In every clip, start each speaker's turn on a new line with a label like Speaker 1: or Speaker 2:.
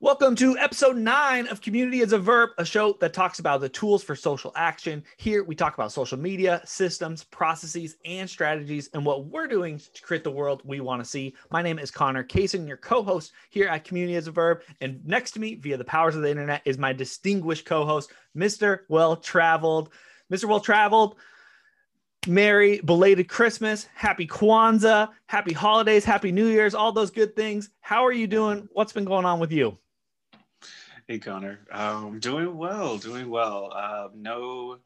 Speaker 1: Welcome to episode nine of Community as a Verb, a show that talks about the tools for social action. Here we talk about social media, systems, processes, and strategies, and what we're doing to create the world we want to see. My name is Connor Kaysen, your co host here at Community as a Verb. And next to me, via the powers of the internet, is my distinguished co host, Mr. Well Traveled. Mr. Well Traveled, Merry belated Christmas, happy Kwanzaa, happy holidays, happy New Year's, all those good things. How are you doing? What's been going on with you?
Speaker 2: Hey Connor, um, doing well, doing well. Uh, no,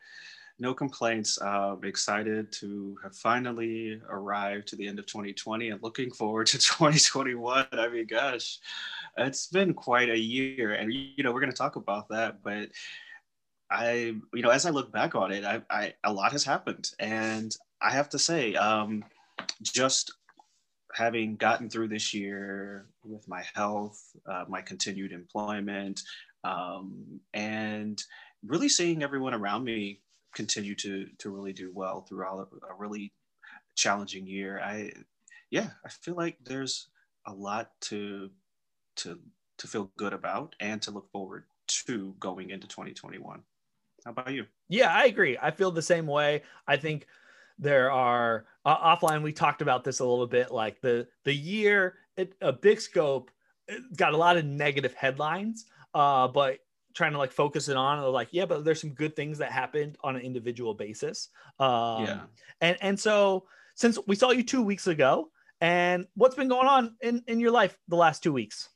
Speaker 2: no complaints. Uh, excited to have finally arrived to the end of 2020 and looking forward to 2021. I mean, gosh, it's been quite a year, and you know we're going to talk about that. But I, you know, as I look back on it, I, I a lot has happened, and I have to say, um, just having gotten through this year with my health, uh, my continued employment, um, and really seeing everyone around me continue to to really do well throughout a really challenging year. I, yeah, I feel like there's a lot to to to feel good about and to look forward to going into 2021. How about you?
Speaker 1: Yeah, I agree. I feel the same way. I think there are uh, offline we talked about this a little bit like the the year it, a big scope got a lot of negative headlines uh but trying to like focus it on like yeah but there's some good things that happened on an individual basis. Um yeah. and and so since we saw you two weeks ago and what's been going on in in your life the last two weeks?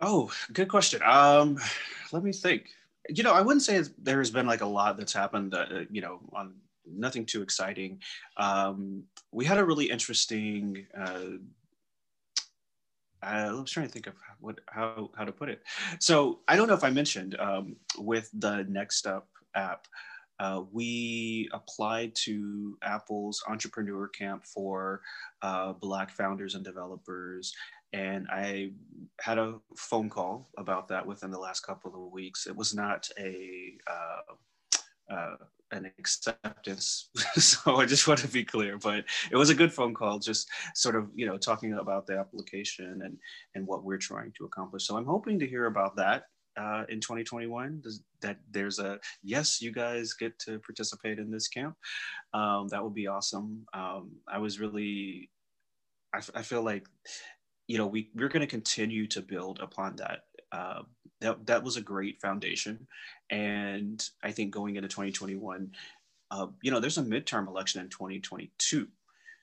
Speaker 2: Oh good question. Um let me think. You know i wouldn't say there has been like a lot that's happened uh, you know on nothing too exciting. Um, we had a really interesting. Uh, I was trying to think of what how how to put it. So I don't know if I mentioned um, with the Next Up app. Uh, we applied to Apple's Entrepreneur Camp for uh, Black founders and developers. And I had a phone call about that within the last couple of weeks. It was not a uh, uh an acceptance. so I just want to be clear, but it was a good phone call, just sort of, you know, talking about the application and, and what we're trying to accomplish. So I'm hoping to hear about that uh, in 2021 that there's a yes you guys get to participate in this camp um, that would be awesome um, i was really I, I feel like you know we, we're going to continue to build upon that uh, that, that was a great foundation. And I think going into 2021, uh, you know, there's a midterm election in 2022.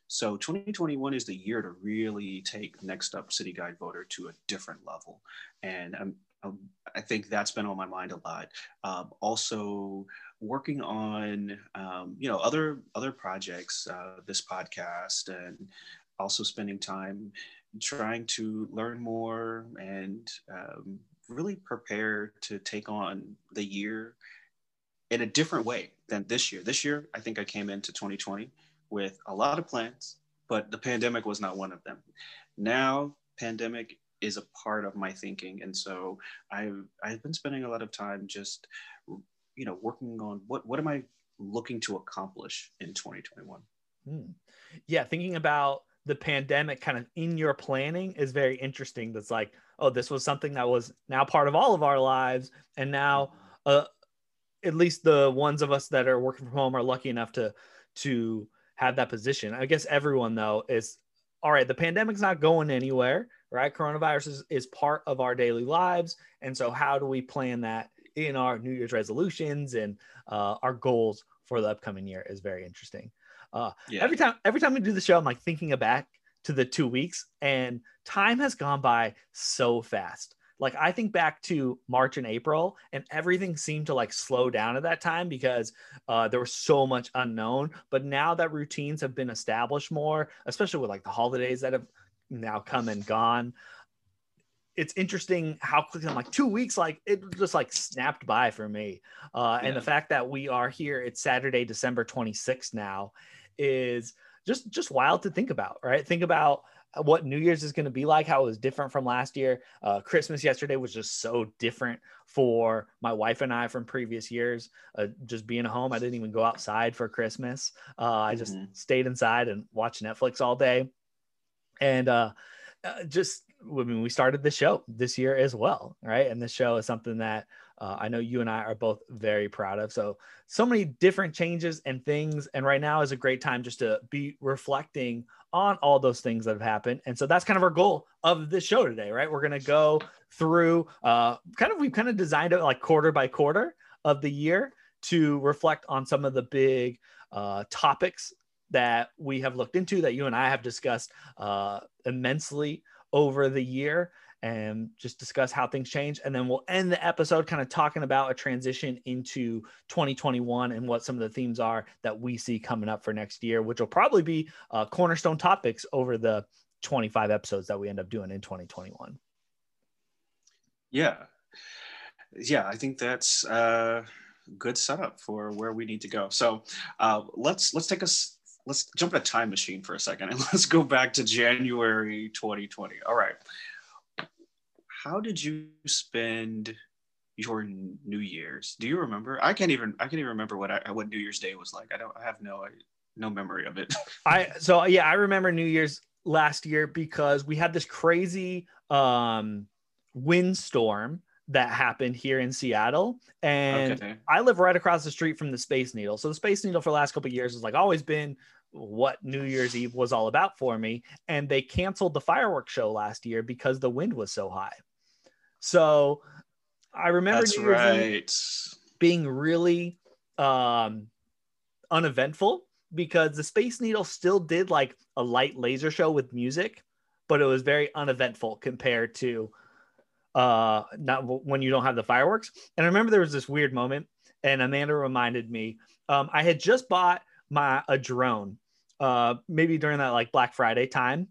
Speaker 2: So 2021 is the year to really take Next Up City Guide voter to a different level. And I'm, I'm, i think that's been on my mind a lot. Um, also working on, um, you know, other, other projects, uh, this podcast and also spending time trying to learn more and um, really prepare to take on the year in a different way than this year. This year, I think I came into 2020 with a lot of plans, but the pandemic was not one of them. Now, pandemic is a part of my thinking, and so I've I've been spending a lot of time just, you know, working on what what am I looking to accomplish in 2021. Hmm.
Speaker 1: Yeah, thinking about the pandemic kind of in your planning is very interesting. That's like, oh, this was something that was now part of all of our lives. And now, uh, at least the ones of us that are working from home are lucky enough to, to have that position. I guess everyone though is all right. The pandemic's not going anywhere, right? Coronavirus is, is part of our daily lives. And so how do we plan that in our New Year's resolutions and uh, our goals for the upcoming year is very interesting. Uh, yeah. Every time, every time we do the show, I'm like thinking back to the two weeks, and time has gone by so fast. Like I think back to March and April, and everything seemed to like slow down at that time because uh, there was so much unknown. But now that routines have been established more, especially with like the holidays that have now come and gone, it's interesting how quickly I'm like two weeks, like it just like snapped by for me. Uh, yeah. And the fact that we are here, it's Saturday, December 26th now, is just just wild to think about, right? Think about what New Year's is going to be like, how it was different from last year. Uh, Christmas yesterday was just so different for my wife and I from previous years. Uh, just being home, I didn't even go outside for Christmas. Uh, I just mm-hmm. stayed inside and watched Netflix all day. And uh, uh, just I mean, we started the show this year as well, right? And the show is something that uh, I know you and I are both very proud of. So, so many different changes and things. And right now is a great time just to be reflecting on all those things that have happened. And so that's kind of our goal of this show today, right? We're going to go through uh, kind of, we've kind of designed it like quarter by quarter of the year to reflect on some of the big uh, topics that we have looked into that you and I have discussed uh, immensely over the year and just discuss how things change. And then we'll end the episode kind of talking about a transition into 2021 and what some of the themes are that we see coming up for next year, which will probably be uh, cornerstone topics over the 25 episodes that we end up doing in 2021.
Speaker 2: Yeah. Yeah, I think that's a good setup for where we need to go. So uh, let's let's take us let's jump in a time machine for a second and let's go back to January 2020. All right how did you spend your New Year's? Do you remember? I can't even I can't even remember what I, what New Year's Day was like. I don't I have no I, no memory of it.
Speaker 1: I so yeah, I remember New Year's last year because we had this crazy um windstorm that happened here in Seattle. And okay. I live right across the street from the Space Needle. So the Space Needle for the last couple years has like always been what New Year's Eve was all about for me. And they canceled the fireworks show last year because the wind was so high. So I remember
Speaker 2: That's right.
Speaker 1: being really um, uneventful because the Space Needle still did like a light laser show with music, but it was very uneventful compared to uh not when you don't have the fireworks. And I remember there was this weird moment, and Amanda reminded me. Um, I had just bought my a drone, uh, maybe during that like Black Friday time,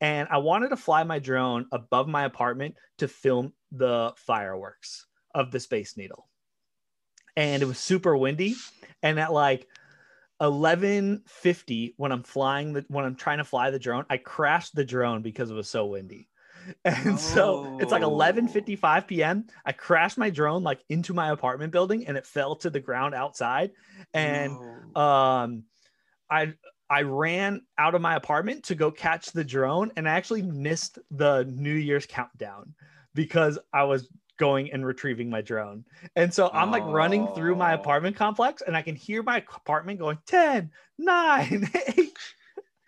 Speaker 1: and I wanted to fly my drone above my apartment to film the fireworks of the Space Needle. And it was super windy. And at like 11:50 when I'm flying the when I'm trying to fly the drone, I crashed the drone because it was so windy. And oh. so it's like 11:55 p.m. I crashed my drone like into my apartment building and it fell to the ground outside. And oh. um I I ran out of my apartment to go catch the drone and I actually missed the New Year's countdown because I was going and retrieving my drone. And so I'm like oh. running through my apartment complex and I can hear my apartment going 10, 9,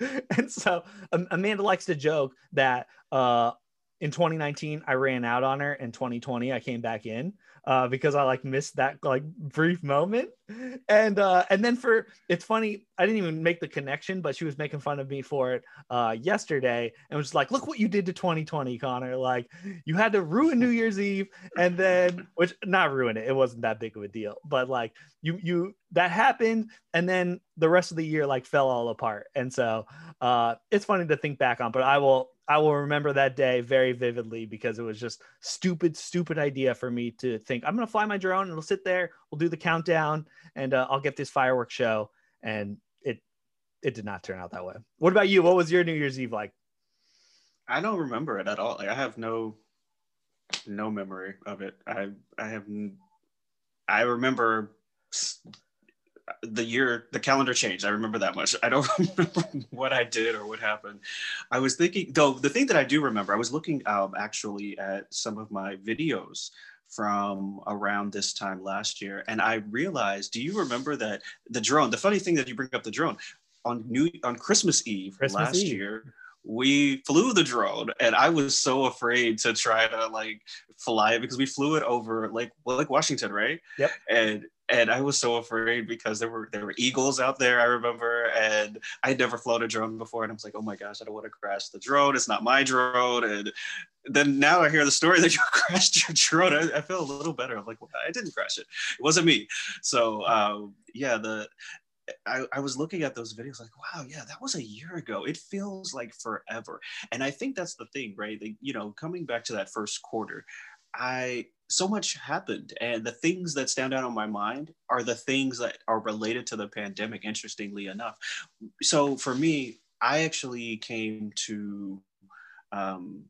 Speaker 1: 8. and so um, Amanda likes to joke that uh, in 2019 I ran out on her. In 2020 I came back in uh, because I like missed that like brief moment. And uh, and then for it's funny, I didn't even make the connection, but she was making fun of me for it uh, yesterday and was like, "Look what you did to 2020, Connor! Like you had to ruin New Year's Eve, and then which not ruin it. It wasn't that big of a deal, but like you you that happened, and then the rest of the year like fell all apart. And so uh, it's funny to think back on. But I will I will remember that day very vividly because it was just stupid, stupid idea for me to think I'm to fly my drone and we'll sit there, we'll do the countdown, and uh, I'll get this fireworks show. And it it did not turn out that way. What about you? What was your New Year's Eve like?
Speaker 2: I don't remember it at all. Like I have no no memory of it. I I have I remember the year the calendar changed. I remember that much. I don't remember what i did or what happened. I was thinking though the thing that i do remember i was looking um, actually at some of my videos from around this time last year and i realized do you remember that the drone the funny thing that you bring up the drone on new on christmas eve christmas last eve. year we flew the drone and i was so afraid to try to like fly it because we flew it over like like washington right?
Speaker 1: Yep.
Speaker 2: And and I was so afraid because there were there were eagles out there. I remember, and I had never flown a drone before, and I was like, "Oh my gosh, I don't want to crash the drone. It's not my drone." And then now I hear the story that you crashed your drone. I, I feel a little better. I'm like, well, I didn't crash it. It wasn't me. So um, yeah, the I, I, was looking at those videos like, wow, yeah, that was a year ago. It feels like forever. And I think that's the thing, right? The, you know, coming back to that first quarter, I so much happened and the things that stand out on my mind are the things that are related to the pandemic interestingly enough. So for me i actually came to um,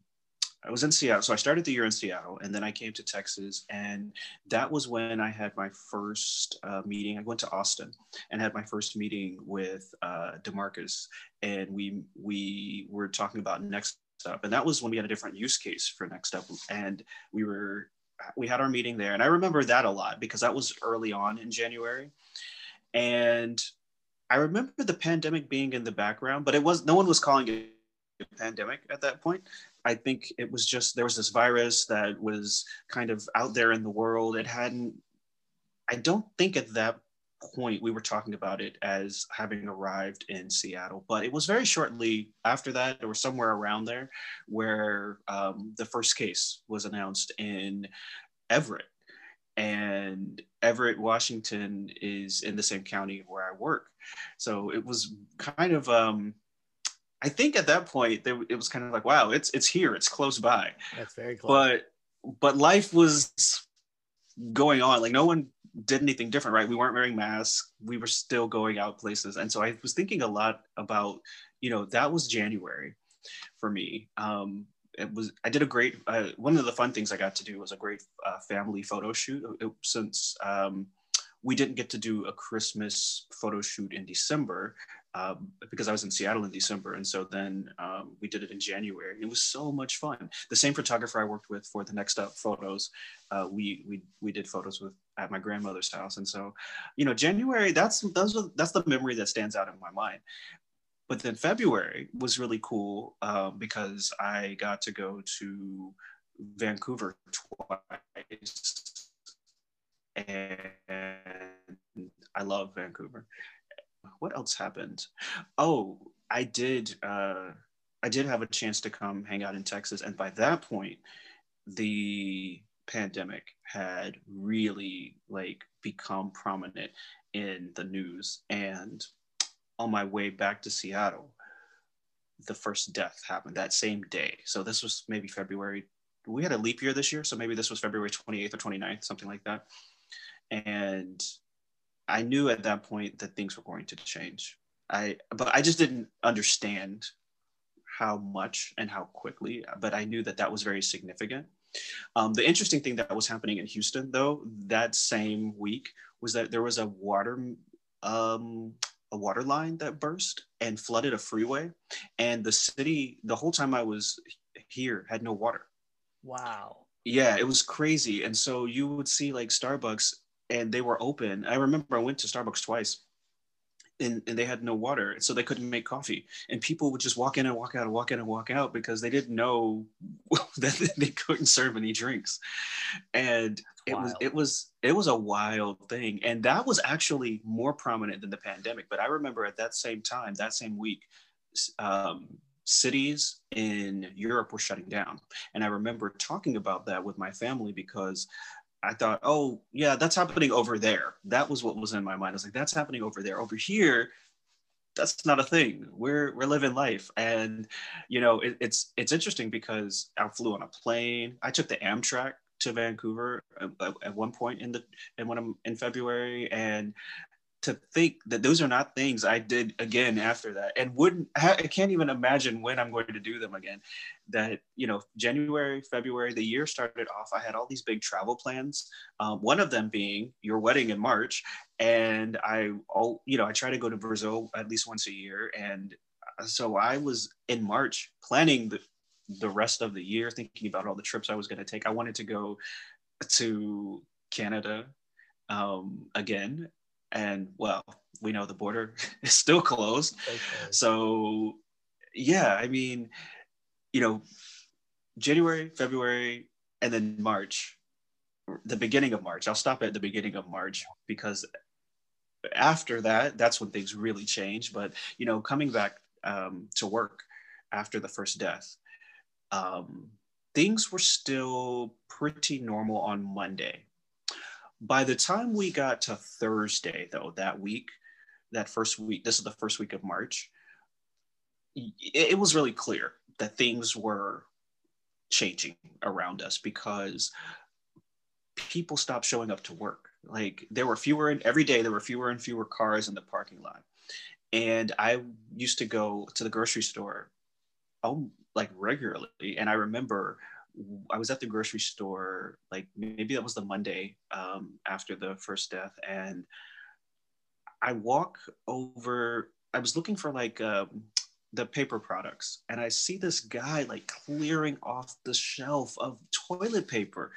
Speaker 2: i was in seattle so i started the year in seattle and then i came to texas and that was when i had my first uh, meeting. I went to austin and had my first meeting with uh, demarcus and we we were talking about next up and that was when we had a different use case for next up and we were we had our meeting there and i remember that a lot because that was early on in january. And i remember the pandemic being in the background but it was no one was calling it a pandemic at that point. I think it was just there was this virus that was kind of out there in the world. It hadn't i don't think at that point we were talking about it as having arrived in Seattle, but it was very shortly after that, or somewhere around there, where um, the first case was announced in Everett. And Everett, Washington is in the same county where I work. So it was kind of, um, I think at that point, there, it was kind of like, wow, it's, it's here, it's close by.
Speaker 1: That's very close.
Speaker 2: But, but life was going on. Like no one did anything different, right? We weren't wearing masks. We were still going out places. And so I was thinking a lot about, you know, that was January for me. Um, it was, I did a great, uh, one of the fun things I got to do was a great uh, family photo shoot it, since um, we didn't get to do a Christmas photo shoot in December um, because I was in Seattle in December. And so then um, we did it in January. It was so much fun. The same photographer I worked with for the Next Up photos, uh, we, we, we did photos with at my grandmother's house. And so, you know, January, that's, that's, that's the memory that stands out in my mind. But then February was really cool uh, because I got to go to Vancouver twice. And I love Vancouver what else happened? Oh, I did. Uh, I did have a chance to come hang out in Texas, and by that point, the pandemic had really like become prominent in the news. And on my way back to Seattle, the first death happened that same day. So this was maybe February. We had a leap year this year, so maybe this was February 28th or 29th, something like that. And I knew at that point that things were going to change. I but I just didn't understand how much and how quickly, but I knew that that was very significant. Um, the interesting thing that was happening in Houston, though, that same week was that there was a water um, a water line that burst and flooded a freeway, and the city the whole time I was here had no water.
Speaker 1: Wow.
Speaker 2: Yeah, it was crazy, and so you would see like Starbucks and they were open. I remember I went to Starbucks twice and, and they had no water. So they couldn't make coffee. And people would just walk in and walk out and walk in and walk out because they didn't know that they couldn't serve any drinks. And it was it was it was a wild thing. And that was actually more prominent than the pandemic. But I remember at that same time, that same week, um, cities in Europe were shutting down. And I remember talking about that with my family because I thought, oh yeah, that's happening over there. That was what was in my mind. I was like, that's happening over there. Over here, that's not a thing. We're we're living life, and you know, it, it's it's interesting because I flew on a plane. I took the Amtrak to Vancouver at, at one point in the and when I'm in February, and to think that those are not things I did again after that, and wouldn't I can't even imagine when I'm going to do them again. That you know, January, February, the year started off. I had all these big travel plans. Um, one of them being your wedding in March, and I all you know I try to go to Brazil at least once a year, and so I was in March planning the the rest of the year, thinking about all the trips I was going to take. I wanted to go to Canada um, again and well we know the border is still closed. Okay. so yeah i mean you know january february and then march the beginning of march. I'll stop at the beginning of march because after that that's when things really change. But you know coming back um, to work after the first death um, things were still pretty normal on monday by the time we got to Thursday, though, that week, that first week, this is the first week of March, it, was really clear that things were changing around us because people stopped showing up to work. Like there were fewer, and every day there were fewer and fewer cars in the parking lot. And I used to go to the grocery store, oh, like regularly. And I remember I was at the grocery store, like maybe that was the Monday um, after the first death, and I walk over. I was looking for like um, the paper products and I see this guy like clearing off the shelf of toilet paper.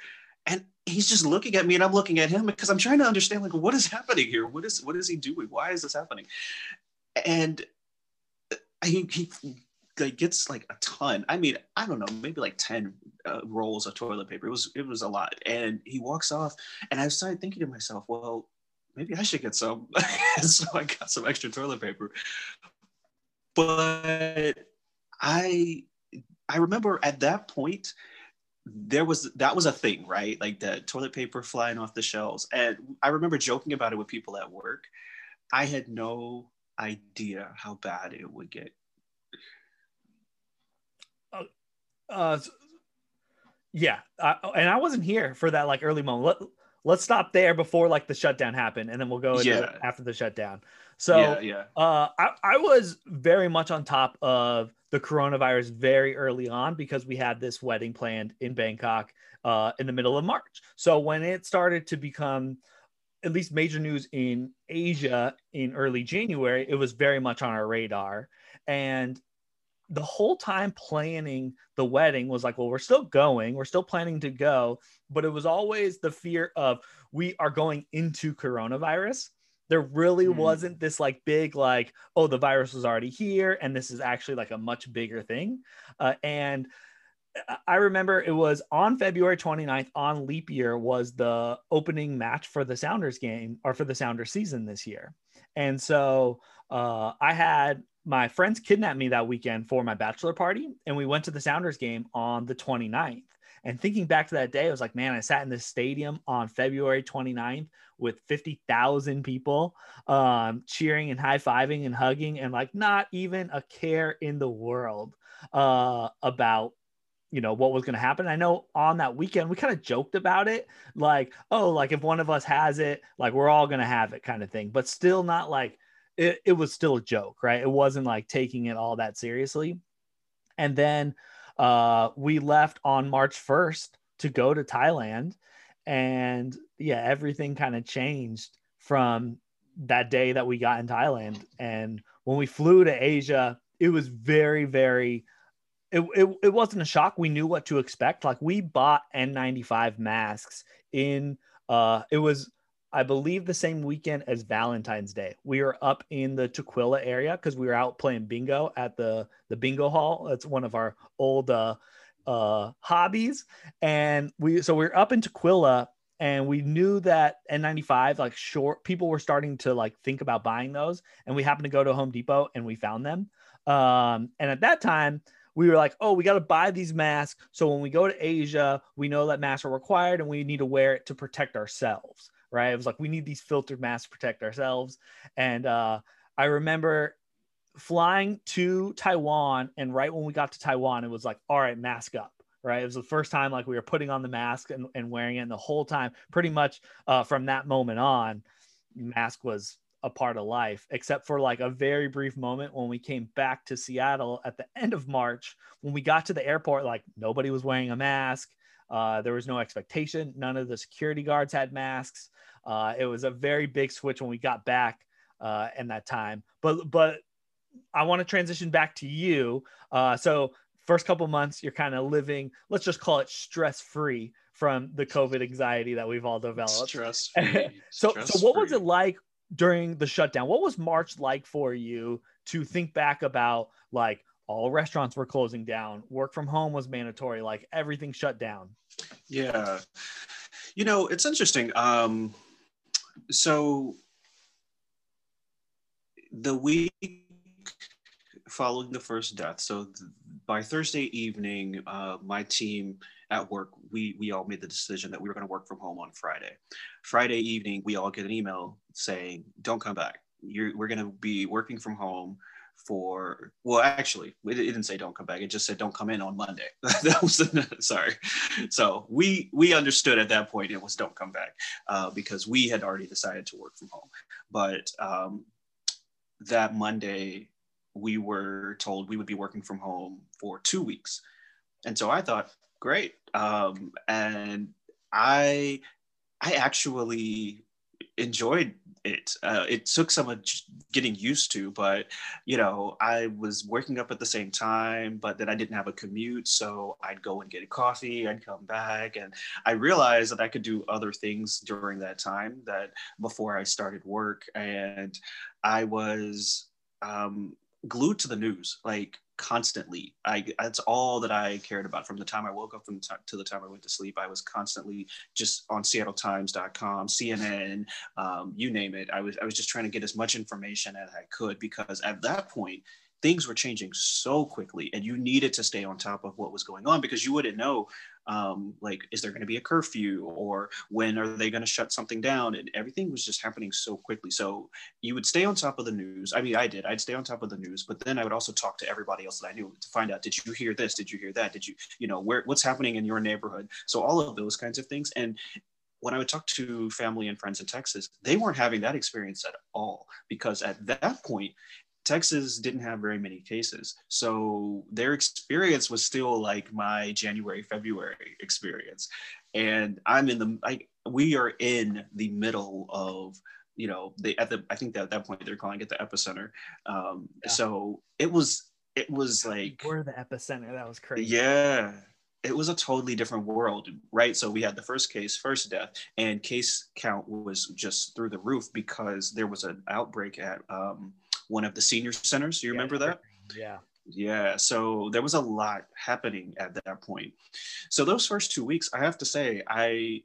Speaker 2: And he's just looking at me and I'm looking at him because I'm trying to understand like what is happening here? What is what is he doing? Why is this happening? And he, he like gets like a ton. I mean, I don't know, maybe like 10 uh, rolls of toilet paper. It was it was a lot. And he walks off and I started thinking to myself, well, maybe I should get some. so I got some extra toilet paper. But I I remember at that point there was that was a thing, right? Like the toilet paper flying off the shelves. And I remember joking about it with people at work. I had no idea how bad it would get.
Speaker 1: Uh, uh yeah, uh, and I wasn't here for that like early moment. Let, let's stop there before like the shutdown happened, and then we'll go yeah. after the shutdown. So yeah, yeah. Uh, I, I was very much on top of the coronavirus very early on because we had this wedding planned in Bangkok uh, in the middle of March. So when it started to become at least major news in Asia in early January, it was very much on our radar. And the whole time planning the wedding was like, well, we're still going, we're still planning to go, but it was always the fear of we are going into coronavirus. There really mm. wasn't this like big, like, oh, the virus was already here, and this is actually like a much bigger thing. Uh, and I remember it was on February 29th on leap year was the opening match for the Sounders game or for the Sounders season this year. And so uh, I had my friends kidnapped me that weekend for my bachelor party and we went to the Sounders game on the 29th. And thinking back to that day, I was like, man, I sat in this stadium on February 29th with 50,000 people um, cheering and high fiving and hugging, and like not even a care in the world uh, about you know what was going to happen i know on that weekend we kind of joked about it like oh like if one of us has it like we're all going to have it kind of thing but still not like it, it was still a joke right it wasn't like taking it all that seriously and then uh we left on march 1st to go to thailand and yeah everything kind of changed from that day that we got in thailand and when we flew to asia it was very very it, it, it wasn't a shock. We knew what to expect. Like we bought N95 masks in uh it was I believe the same weekend as Valentine's Day. We were up in the Tukwila area because we were out playing bingo at the the bingo hall. That's one of our old uh uh hobbies. And we so we are up in Tukwila and we knew that N95 like short people were starting to like think about buying those and we happened to go to Home Depot and we found them. Um and at that time we were like, oh, we got to buy these masks. So when we go to Asia, we know that masks are required and we need to wear it to protect ourselves. Right. It was like, we need these filtered masks to protect ourselves. And uh, I remember flying to Taiwan. And right when we got to Taiwan, it was like, all right, mask up. Right. It was the first time like we were putting on the mask and, and wearing it. And the whole time, pretty much uh, from that moment on, mask was a part of life, except for like a very brief moment when we came back to Seattle at the end of March. When we got to the airport, like nobody was wearing a mask. Uh, there was no expectation. None of the security guards had masks. Uh, it was a very big switch when we got back uh, in that time. But but I want to transition back to you. Uh, so first couple months, you're kind of living. Let's just call it stress free from the COVID anxiety that we've all developed.
Speaker 2: Stress
Speaker 1: so so what was it like during the shutdown. What was March like for you to think back about like all restaurants were closing down, work from home was mandatory, like everything shut down?
Speaker 2: Yeah. You know, it's interesting. Um so the week following the first death, so th- by Thursday evening, uh, my team at work, we we all made the decision that we were going to work from home on Friday. Friday evening, we all get an email saying, "Don't come back. You're, we're going to be working from home." For well actually it didn't say don't come back. It just said don't come in on monday. That was the, sorry. So we we understood at that point it was don't come back uh, because we had already decided to work from home. But um, that monday we were told we would be working from home for two weeks. And so i thought great. Um, and I I actually enjoyed it. Uh, it took some getting used to, but you know, I was working up at the same time, but then I didn't have a commute, so I'd go and get a coffee, I'd come back, and I realized that I could do other things during that time that before I started work, and I was um, glued to the news. Like constantly. I that's all that I cared about from the time I woke up from t- to the time I went to sleep. I was constantly just on SeattleTimes.com, CNN, um, you name it. I was I was just trying to get as much information as I could because at that point things were changing so quickly and you needed to stay on top of what was going on because you wouldn't know um, like is there going to be a curfew or when are they going to shut something down? And everything was just happening so quickly. So you would stay on top of the news. I mean i did. I'd stay on top of the news but then i would also talk to everybody else that i knew to find out did you hear this? Did you hear that? Did you you know where what's happening in your neighborhood? So all of those kinds of things. And when I would talk to family and friends in Texas, they weren't having that experience at all because at that point, Texas didn't have very many cases. So their experience was still like my January, February experience. And I'm in the, I, we are in the middle of, you know, they at the, I think that at that point they're calling it the epicenter. Um, yeah. So it was, it was like,
Speaker 1: we're the epicenter. That was crazy.
Speaker 2: Yeah. It was a totally different world, right? So we had the first case, first death, and case count was just through the roof because there was an outbreak at um, one of the senior centers. Do you yeah, remember that?
Speaker 1: Yeah.
Speaker 2: Yeah. So there was a lot happening at that point. So those first two weeks, I have to say, I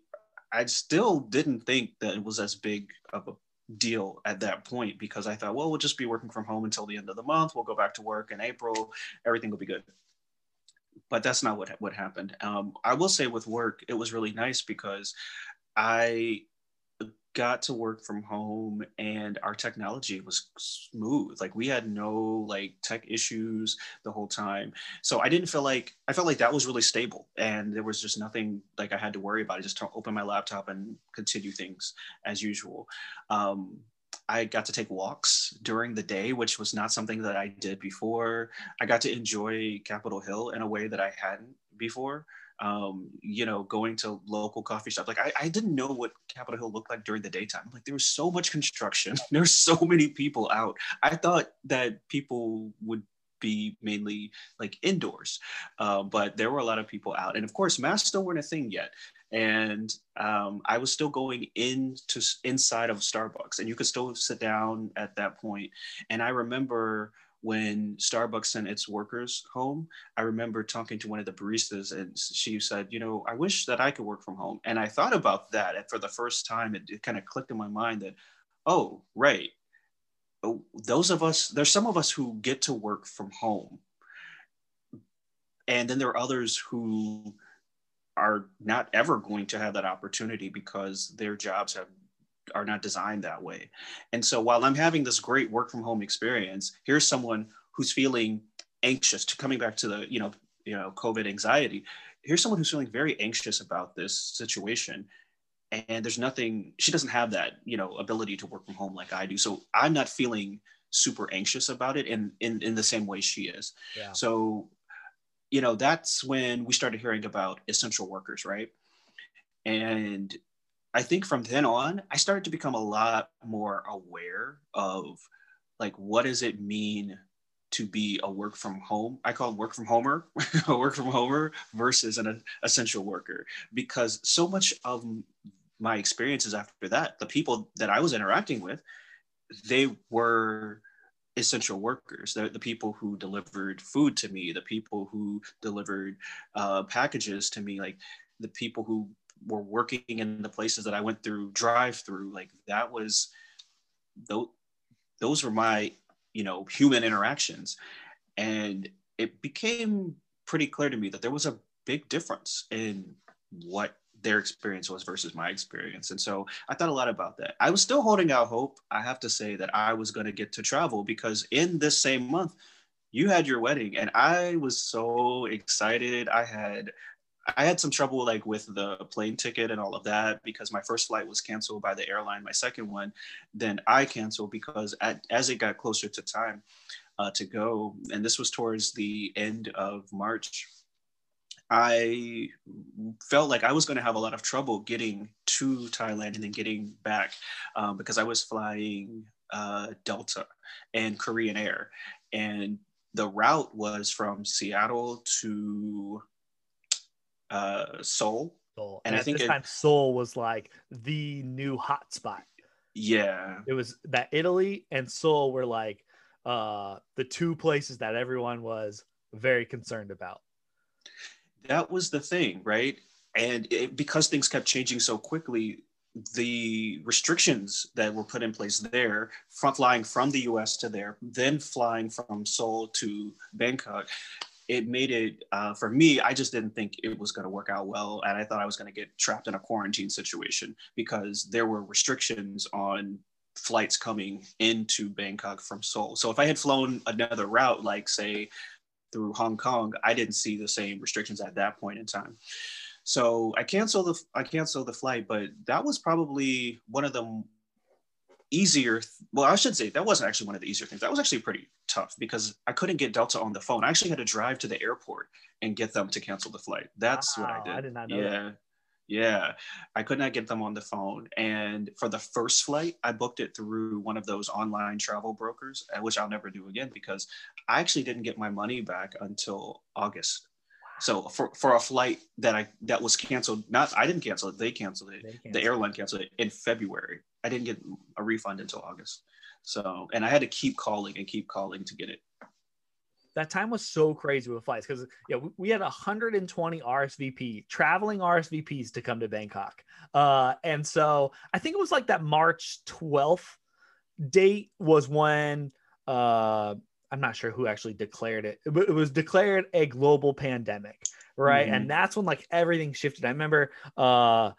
Speaker 2: I still didn't think that it was as big of a deal at that point because I thought, well, we'll just be working from home until the end of the month. We'll go back to work in April. Everything will be good. But that's not what what happened. Um, I will say with work, it was really nice because I got to work from home and our technology was smooth. Like we had no like tech issues the whole time. So i didn't feel like i felt like that was really stable and there was just nothing like i had to worry about. I just open my laptop and continue things as usual. Um, I got to take walks during the day, which was not something that I did before. I got to enjoy Capitol Hill in a way that I hadn't before um, you know, going to local coffee shops. Like I, I didn't know what Capitol Hill looked like during the daytime. Like there was so much construction. There's so many people out. I thought that people would be mainly like indoors, uh, but there were a lot of people out. And of course, masks still weren't a thing yet. And um, I was still going into inside of Starbucks, and you could still sit down at that point. And I remember when Starbucks sent its workers home, I remember talking to one of the baristas and she said, you know, I wish that I could work from home. And I thought about that. And for the first time, it, it kind of clicked in my mind that, oh, right. Oh, those of us, there's some of us who get to work from home. And then there are others who are not ever going to have that opportunity because their jobs have are not designed that way. And so while I'm having this great work from home experience, here's someone who's feeling anxious to coming back to the, you know, you know, COVID anxiety. Here's someone who's feeling very anxious about this situation. And there's nothing, she doesn't have that, you know, ability to work from home like I do. So I'm not feeling super anxious about it in in, in the same way she is. Yeah. So, you know, that's when we started hearing about essential workers, right? And I think from then on, I started to become a lot more aware of like what does it mean to be a work from home. I call it work from homer, a work from homer versus an essential worker, because so much of my experiences after that, the people that I was interacting with, they were essential workers the, the people who delivered food to me the people who delivered uh, packages to me like the people who were working in the places that I went through drive through, like that was those those were my you know human interactions, and it became pretty clear to me that there was a big difference in what their experience was versus my experience. And so I thought a lot about that. I was still holding out hope. I have to say that I was going to get to travel because in this same month, you had your wedding and I was so excited. I had I had some trouble like with the plane ticket and all of that because my first flight was canceled by the airline. My second one, then I canceled because at, as it got closer to time uh, to go, and this was towards the end of March, I felt like I was going to have a lot of trouble getting to Thailand and then getting back um, because I was flying uh, Delta and Korean Air. And the route was from Seattle to uh, Seoul.
Speaker 1: Seoul. And, and I think this it, time Seoul was like the new hotspot.
Speaker 2: Yeah.
Speaker 1: It was that Italy and Seoul were like uh, the two places that everyone was very concerned about.
Speaker 2: That was the thing, right? And it, because things kept changing so quickly, the restrictions that were put in place there, from flying from the US to there, then flying from Seoul to Bangkok, it made it uh, for me. I just didn't think it was going to work out well, and I thought I was going to get trapped in a quarantine situation because there were restrictions on flights coming into Bangkok from Seoul. So if I had flown another route, like say through Hong Kong, I didn't see the same restrictions at that point in time. So I canceled the I canceled the flight, but that was probably one of the easier. Well, I should say that wasn't actually one of the easier things. That was actually pretty tough because I couldn't get Delta on the phone. I actually had to drive to the airport and get them to cancel the flight. That's wow, what I did.
Speaker 1: I did not know
Speaker 2: yeah.
Speaker 1: That.
Speaker 2: Yeah, I could not get them on the phone. And for the first flight, I booked it through one of those online travel brokers, uh, which I'll never do again because I actually didn't get my money back until August. So for, for a flight that I that was canceled, not I didn't cancel it, they canceled it. They canceled. The airline canceled it in February. I didn't get a refund until August. So and I had to keep calling and keep calling to get it
Speaker 1: that time was so crazy with flights because yeah, we, we, had 120 RSVP traveling RSVPs to come to Bangkok. Uh, and so I think it was like that March 12th date was when uh, I'm not sure who actually declared it, but it was declared a global pandemic, right? Mm-hmm. And that's when like everything shifted. I remember uh,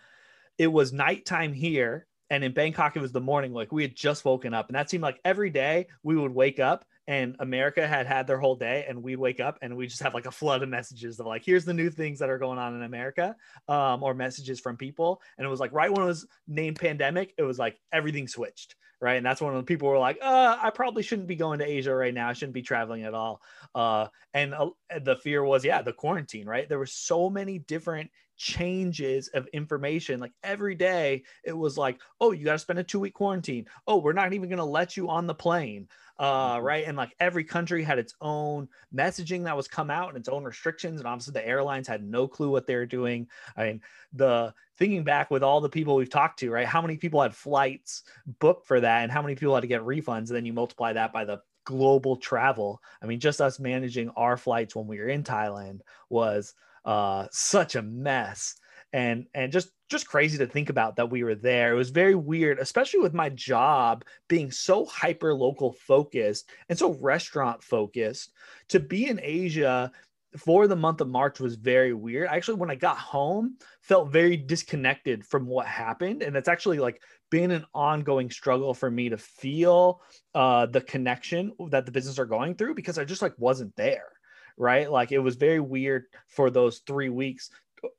Speaker 1: it was nighttime here. And in Bangkok, it was the morning. Like we had just woken up, and that seemed like every day we would wake up and America had had their whole day, and we'd wake up and we just have like a flood of messages of like, here's the new things that are going on in America, um, or messages from people. And it was like right when it was named pandemic, it was like everything switched, right? And that's when people were like, uh, I probably shouldn't be going to Asia right now. I shouldn't be traveling at all. Uh, and uh, the fear was, yeah, the quarantine, right? There were so many different changes of information like every day it was like oh you got to spend a two week quarantine oh we're not even going to let you on the plane uh, mm-hmm. right? And like every country had its own messaging that was come out and its own restrictions, and obviously the airlines had no clue what they were doing. I mean, the thinking back with all the people we've talked to, right? How many people had flights booked for that, and how many people had to get refunds? And then you multiply that by the global travel. I mean, just us managing our flights when we were in Thailand was uh, such a mess and and just just crazy to think about that we were there. It was very weird, especially with my job being so hyper local focused and so restaurant focused. To be in Asia for the month of March was very weird. Actually, when I got home, felt very disconnected from what happened, and it's actually like been an ongoing struggle for me to feel uh, the connection that the business are going through because I just like wasn't there right? Like it was very weird for those three weeks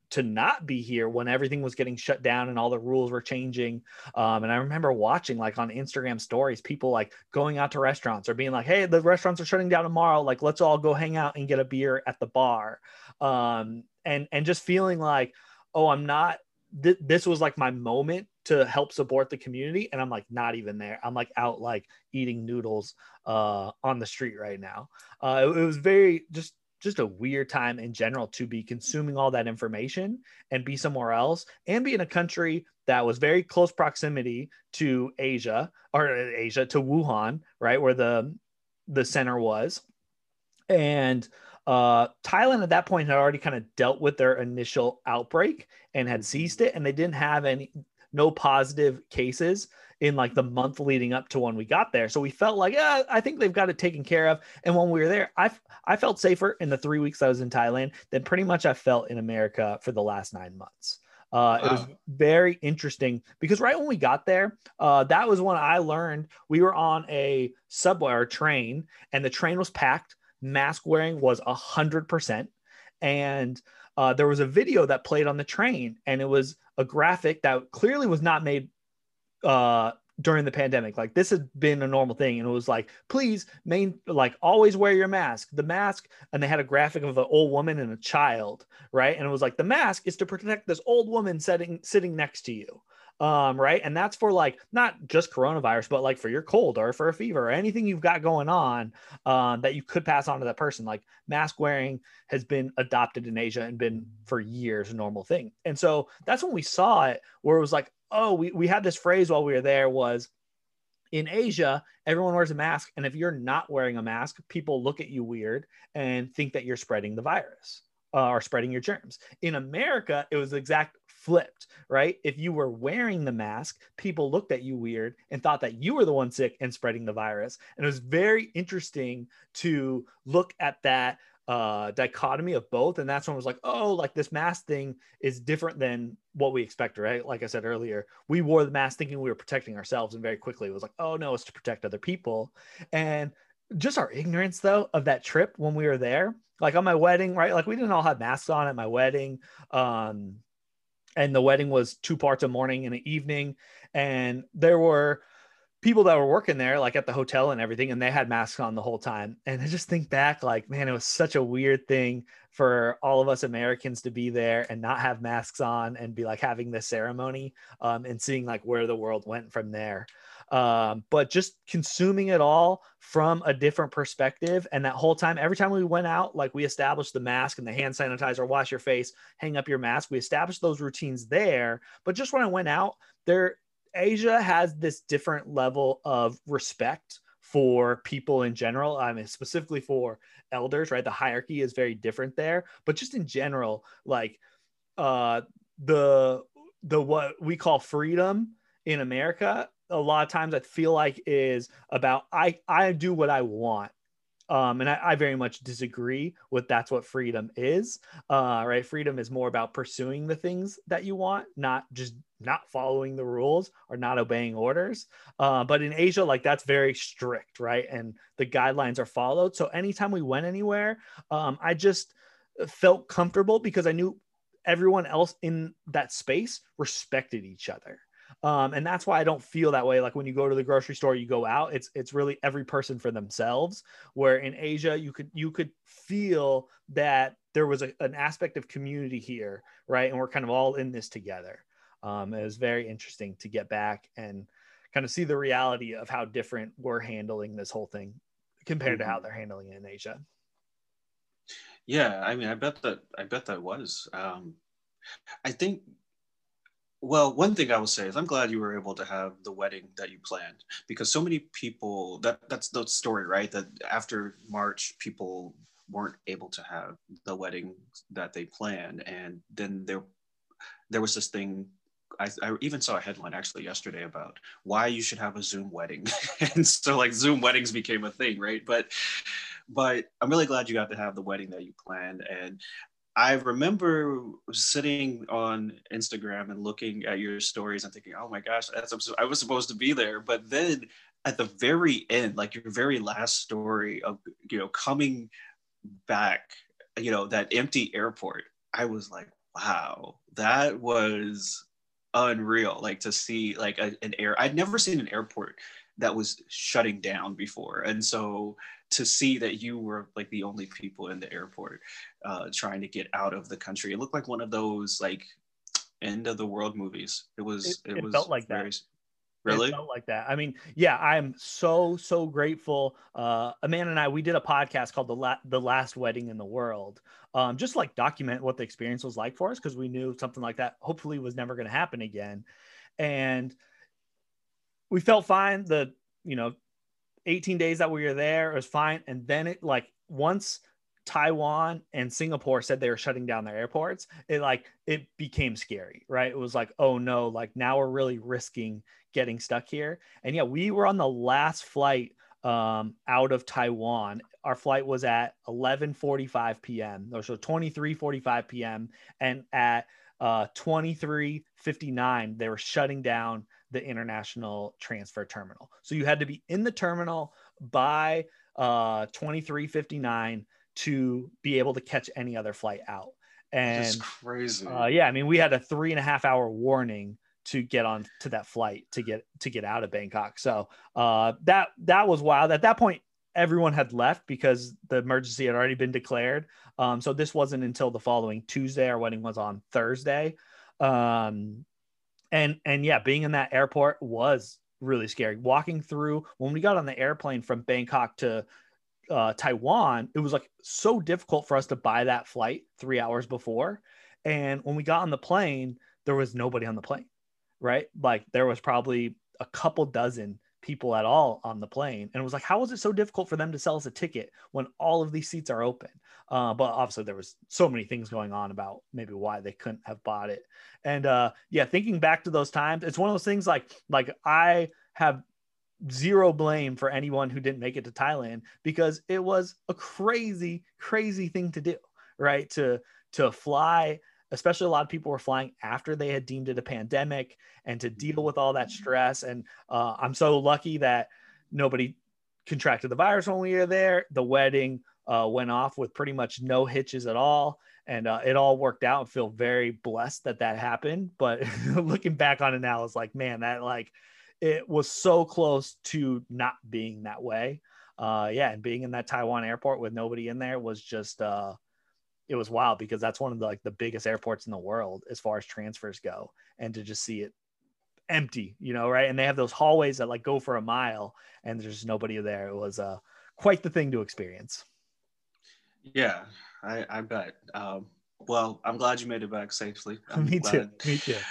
Speaker 1: to not be here when everything was getting shut down and all the rules were changing. Um, and I remember watching like on Instagram stories, people like going out to restaurants or being like, Hey, the restaurants are shutting down tomorrow. Like, let's all go hang out and get a beer at the bar. Um, and, and just feeling like, Oh, I'm not, th- this was like my moment to help support the community. And I'm like, not even there. I'm like out, like eating noodles, uh, on the street right now. Uh, it, it was very just just a weird time in general to be consuming all that information and be somewhere else and be in a country that was very close proximity to Asia or Asia to Wuhan, right where the the center was, and uh, Thailand at that point had already kind of dealt with their initial outbreak and had seized it, and they didn't have any no positive cases in like the month leading up to when we got there. So we felt like, yeah, I think they've got it taken care of. And when we were there, I I felt safer in the three weeks I was in Thailand than pretty much I felt in America for the last nine months. Uh, wow. It was very interesting because right when we got there, uh, that was when I learned we were on a subway or train, and the train was packed. Mask wearing was a hundred percent, and uh, there was a video that played on the train, and it was a graphic that clearly was not made uh, during the pandemic. Like this had been a normal thing. And it was like, please main like always wear your mask. The mask, and they had a graphic of an old woman and a child, right? And it was like the mask is to protect this old woman sitting sitting next to you. Um, right. And that's for like not just coronavirus, but like for your cold or for a fever or anything you've got going on um, that you could pass on to that person. Like mask wearing has been adopted in Asia and been for years a normal thing. And so that's when we saw it where it was like, oh, we, we had this phrase while we were there was in Asia, everyone wears a mask. And if you're not wearing a mask, people look at you weird and think that you're spreading the virus uh, or spreading your germs. In America, it was exact flipped, right? If you were wearing the mask, people looked at you weird and thought that you were the one sick and spreading the virus. And it was very interesting to look at that uh, dichotomy of both. And that's when it was like, oh, like this mask thing is different than what we expected, right? Like I said earlier, we wore the mask thinking we were protecting ourselves, and very quickly it was like, oh no, it's to protect other people. And just our ignorance though of that trip when we were there, like on my wedding, right? Like we didn't all have masks on at my wedding. Um, and the wedding was two parts a morning and an evening. And there were people that were working there, like at the hotel and everything, and they had masks on the whole time. And I just think back, like, man, it was such a weird thing for all of us Americans to be there and not have masks on and be like having this ceremony um, and seeing like where the world went from there. Um, but just consuming it all from a different perspective. And that whole time, every time we went out, like we established the mask and the hand sanitizer, wash your face, hang up your mask. We established those routines there. But just when I went out, there Asia has this different level of respect for people in general. I mean, specifically for elders, right? The hierarchy is very different there, but just in general, like uh, the the what we call freedom in America, a lot of times I feel like is about I I do what I want um, and I, I, very much disagree with that's what freedom is. Uh, right? Freedom is more about pursuing the things that you want, not just not following the rules or not obeying orders. Uh, but in Asia, like that's very strict, right? And the guidelines are followed. So anytime we went anywhere, um, I just felt comfortable because I knew everyone else in that space respected each other um, and that's why I don't feel that way. Like when you go to the grocery store, you go out, it's it's really every person for themselves. Where in Asia, you could you could feel that there was a, an aspect of community here, right? And we're kind of all in this together. Um, it was very interesting to get back and kind of see the reality of how different we're handling this whole thing compared mm-hmm. to how they're handling it in Asia.
Speaker 2: Yeah, I mean, I bet that I bet that was. Um, I think well, one thing I will say is I'm glad you were able to have the wedding that you planned because so many people that that's the story, right? That after March, people weren't able to have the wedding that they planned, and then there there was this thing. I, I even saw a headline actually yesterday about why you should have a Zoom wedding, and so like Zoom weddings became a thing, right? But but I'm really glad you got to have the wedding that you planned, and I remember sitting on Instagram and looking at your stories and thinking, "Oh my gosh, I was supposed to be there." But then at the very end, like your very last story of you know coming back, you know that empty airport, I was like, "Wow, that was unreal!" Like to see like a, an air. I'd never seen an airport that was shutting down before, and so to see that you were like the only people in the airport uh, trying to get out of the country. It looked like one of those like end of the world movies. It was.
Speaker 1: It,
Speaker 2: it, it was
Speaker 1: felt like very, that.
Speaker 2: Really?
Speaker 1: It felt like that. I mean, yeah, I'm so so grateful. Uh, Amanda and I, we did a podcast called the La- the last wedding in the world, um, just like document what the experience was like for us because we knew something like that hopefully was never going to happen again, and we felt fine. The you know 18 days that we were there, was fine. And then it like once Taiwan and Singapore said they were shutting down their airports, it like it became scary, right? It was like, oh no, like now we're really risking getting stuck here. And yeah, we were on the last flight um, out of Taiwan. Our flight was at 11:45 p.m. Or so 23:45 p.m. and at uh, 23:59 they were shutting down the international transfer terminal. So you had to be in the terminal by uh, 2359 to be able to catch any other flight out. And
Speaker 2: That's crazy.
Speaker 1: Uh, yeah, I mean, we had a three and a half hour warning to get on to that flight to get to get out of Bangkok. So uh, that that was wild. At that point, everyone had left because the emergency had already been declared. Um, so this wasn't until the following Tuesday. Our wedding was on Thursday. Um, and and yeah, being in that airport was really scary. Walking through when we got on the airplane from Bangkok to uh, Taiwan, it was like so difficult for us to buy that flight three hours before. And when we got on the plane, there was nobody on the plane, right? Like there was probably a couple dozen people at all on the plane. And it was like, how was it so difficult for them to sell us a ticket when all of these seats are open? Uh, but obviously, there was so many things going on about maybe why they couldn't have bought it. And uh, yeah, thinking back to those times, it's one of those things like like I have zero blame for anyone who didn't make it to Thailand because it was a crazy, crazy thing to do, right? To to fly, especially a lot of people were flying after they had deemed it a pandemic, and to deal with all that stress. And uh, I'm so lucky that nobody contracted the virus when we were there. The wedding uh, went off with pretty much no hitches at all. And uh, it all worked out and feel very blessed that that happened. But looking back on it now, it's like, man, that like it was so close to not being that way. Uh, yeah, and being in that Taiwan airport with nobody in there was just uh, it was wild because that's one of the like the biggest airports in the world as far as transfers go, and to just see it empty, you know, right? And they have those hallways that like go for a mile, and there's nobody there. It was uh, quite the thing to experience.
Speaker 2: Yeah, I, I bet. Um, well, I'm glad you made it back safely. I'm
Speaker 1: Me
Speaker 2: glad.
Speaker 1: too. Me too.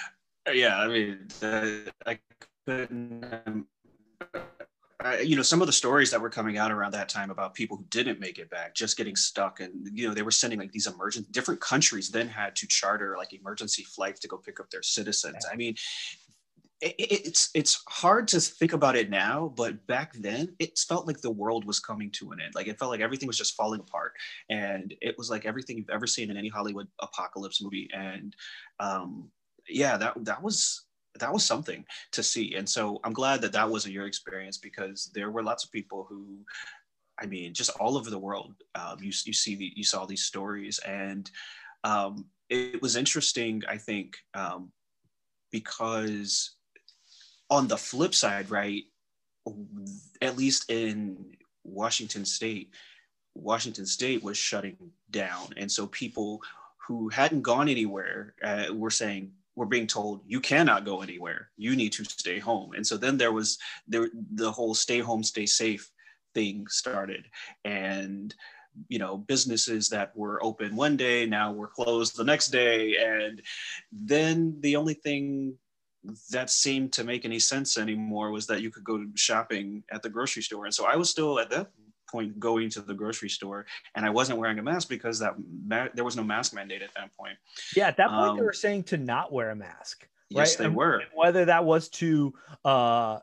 Speaker 2: Yeah, I mean, uh, I couldn't. Um, You know, some of the stories that were coming out around that time about people who didn't make it back, just getting stuck, and you know, they were sending like these emergent. Different countries then had to charter like emergency flights to go pick up their citizens. I mean, it, it's it's hard to think about it now, but back then it felt like the world was coming to an end. Like it felt like everything was just falling apart, and it was like everything you've ever seen in any Hollywood apocalypse movie. And um, yeah, that that was that was something to see. And so I'm glad that that wasn't your experience because there were lots of people who, I mean, just all over the world, um, you, you see, the, you saw these stories and um, it was interesting, I think, um, because on the flip side, right, at least in Washington state, Washington state was shutting down. And so people who hadn't gone anywhere uh, were saying, were being told you cannot go anywhere. You need to stay home. And so then there was there the whole stay home stay safe thing started. And you know businesses that were open one day now were closed the next day. And then the only thing that seemed to make any sense anymore was that you could go shopping at the grocery store. And so i was still at that point going to the grocery store and I wasn't wearing a mask because that ma- there was no mask mandate at that point.
Speaker 1: Yeah, at that point um, they were saying to not wear a mask.
Speaker 2: Yes, they
Speaker 1: and,
Speaker 2: were.
Speaker 1: And whether that was to uh,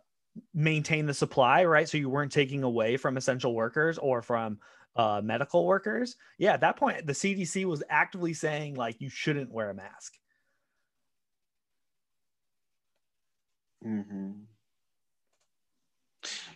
Speaker 1: maintain the supply, right? So you weren't taking away from essential workers or from uh, medical workers. Yeah, at that point the CDC was actively saying like you shouldn't wear a mask.
Speaker 2: Mm-hmm.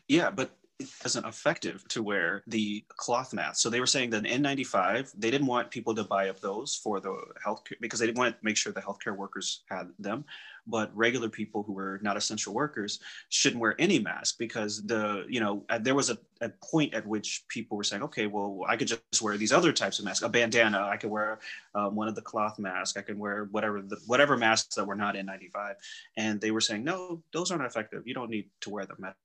Speaker 2: Yeah, but it wasn't effective to wear the cloth mask. So they were saying that N95, they didn't want people to buy up those for the health because they didn't want to make sure the healthcare workers had them. But regular people who were not essential workers shouldn't wear any mask because the, you know, there was a, a point at which people were saying, okay, well, I could just wear these other types of masks, a bandana, I could wear um, one of the cloth masks, I could wear whatever, the, whatever masks that were not N95. And they were saying, no, those aren't effective. You don't need to wear them at.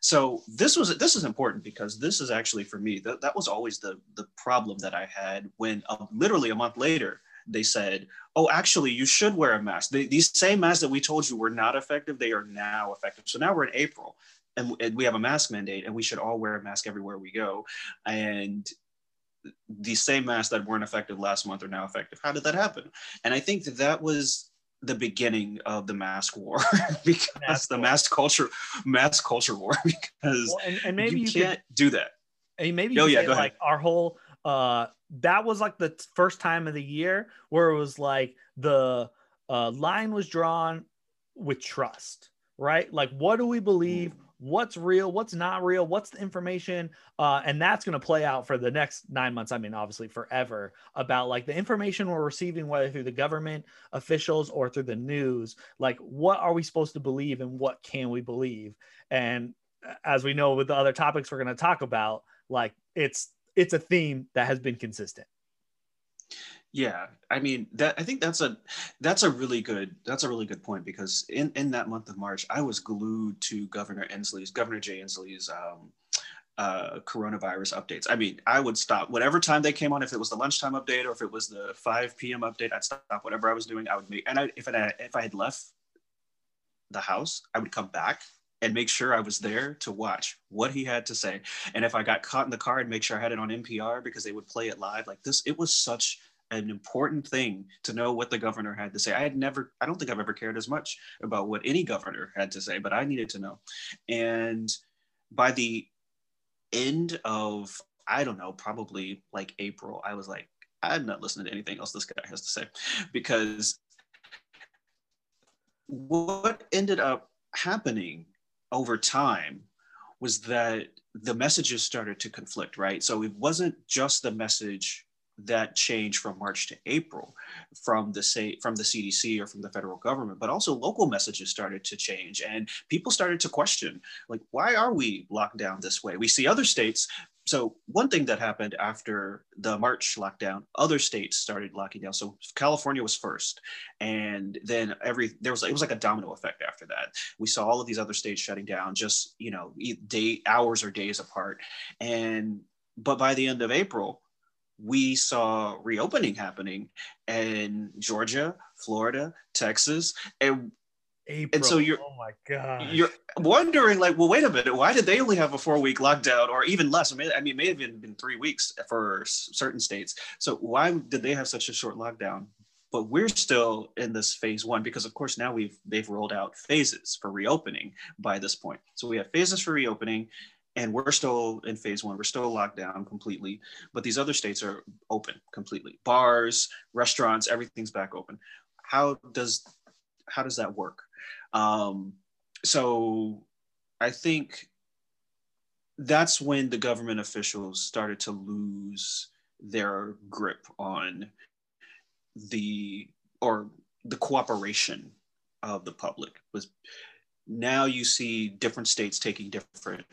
Speaker 2: So this was this is important because this is actually for me that, that was always the the problem that I had when uh, literally a month later they said, oh, actually you should wear a mask. They, these same masks that we told you were not effective, they are now effective. So now we're in April and, and we have a mask mandate and we should all wear a mask everywhere we go. And these same masks that weren't effective last month are now effective. How did that happen? And I think that that was the beginning of the mask war because mask the war. mask culture mask culture war because well, and, and, maybe you, you can't could, do that.
Speaker 1: And maybe oh, yeah, say, like our whole uh that was like the first time of the year where it was like the uh line was drawn with trust right? Like what do we believe what's real, what's not real, what's the information, uh, and that's going to play out for the next nine months. I mean, obviously forever about like the information we're receiving, whether through the government officials or through the news. Like, what are we supposed to believe, and what can we believe? And uh, as we know with the other topics we're going to talk about, like it's it's a theme that has been consistent.
Speaker 2: Yeah, I mean that. I think that's a that's a really good that's a really good point because in in that month of March, I was glued to Governor Inslee's Governor Jay Inslee's um, uh, coronavirus updates. I mean, I would stop whatever time they came on. If it was the lunchtime update or if it was the 5 p.m. update, I'd stop whatever I was doing. I would make and I, if I if I had left the house, I would come back and make sure I was there to watch what he had to say. And if I got caught in the car, I'd make sure I had it on NPR because they would play it live. Like this, it was such an important thing to know what the governor had to say. I had never, I don't think I've ever cared as much about what any governor had to say, but I needed to know. And by the end of, I don't know, probably like April, I was like, I'm not listening to anything else this guy has to say because what ended up happening over time was that the messages started to conflict, right? So it wasn't just the message that change from March to April from the say from the CDC or from the federal government, but also local messages started to change and people started to question like why are we locked down this way? We see other states. So one thing that happened after the March lockdown, other states started locking down. So California was first, and then every there was it was like a domino effect after that. We saw all of these other states shutting down, just you know, day hours or days apart, and but by the end of April, we saw reopening happening in Georgia, Florida, Texas, and
Speaker 1: April.
Speaker 2: and so you're
Speaker 1: oh my god
Speaker 2: you're wondering like well wait a minute why did they only have a four week lockdown or even less? I mean, I mean it may have even been three weeks for certain states. So why did they have such a short lockdown? But we're still in this phase one because of course now we've they've rolled out phases for reopening by this point. So we have phases for reopening and we're still in phase one we're still locked down completely but these other states are open completely. Bars restaurants everything's back open. How does how does that work? Um, so i think that's when the government officials started to lose their grip on the or the cooperation of the public. Was now you see different states taking different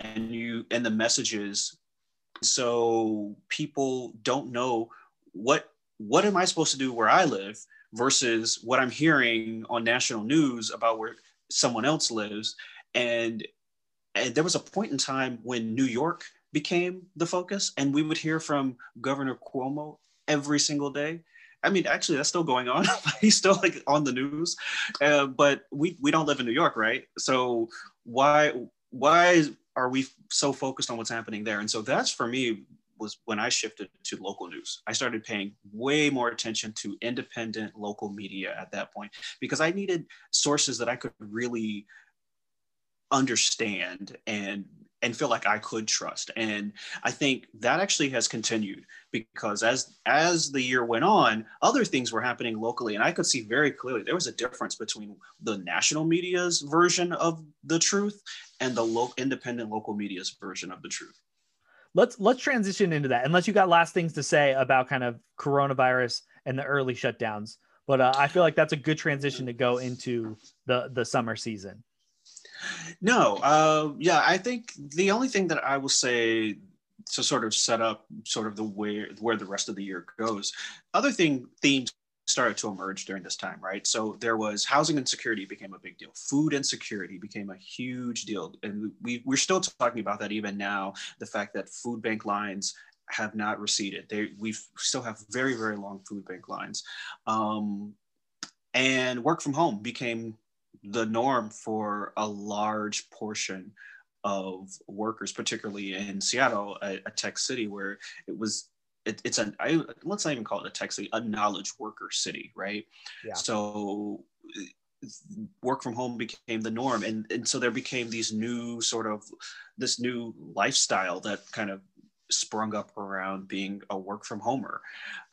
Speaker 2: and you and the messages. So people don't know what what am i supposed to do where i live versus what i'm hearing on national news about where someone else lives. And and there was a point in time when new york became the focus and we would hear from governor cuomo every single day I mean, actually, that's still going on. He's still like on the news, uh, but we we don't live in New York, right? So why why are we so focused on what's happening there? And so that's for me was when I shifted to local news. I started paying way more attention to independent local media at that point because I needed sources that I could really understand and and feel like I could trust. And I think that actually has continued because as as the year went on, other things were happening locally, and I could see very clearly there was a difference between the national media's version of the truth and the local independent local media's version of the truth.
Speaker 1: Let's let's transition into that. Unless you got last things to say about kind of coronavirus and the early shutdowns, but uh, I feel like that's a good transition to go into the the summer season.
Speaker 2: No, uh, yeah, I think the only thing that I will say to sort of set up sort of the way where the rest of the year goes, other thing themes started to emerge during this time, right? So there was housing insecurity became a big deal. Food insecurity became a huge deal. And we, we're still talking about that even now, the fact that food bank lines have not receded. They we still have very, very long food bank lines. Um, and work from home became the norm for a large portion of workers, particularly in Seattle, a, a tech city where it was it, it's an I, let's not even call it a tech city, a knowledge worker city, right? Yeah. So work from home became the norm, and and so there became these new sort of this new lifestyle that kind of sprung up around being a work from homer,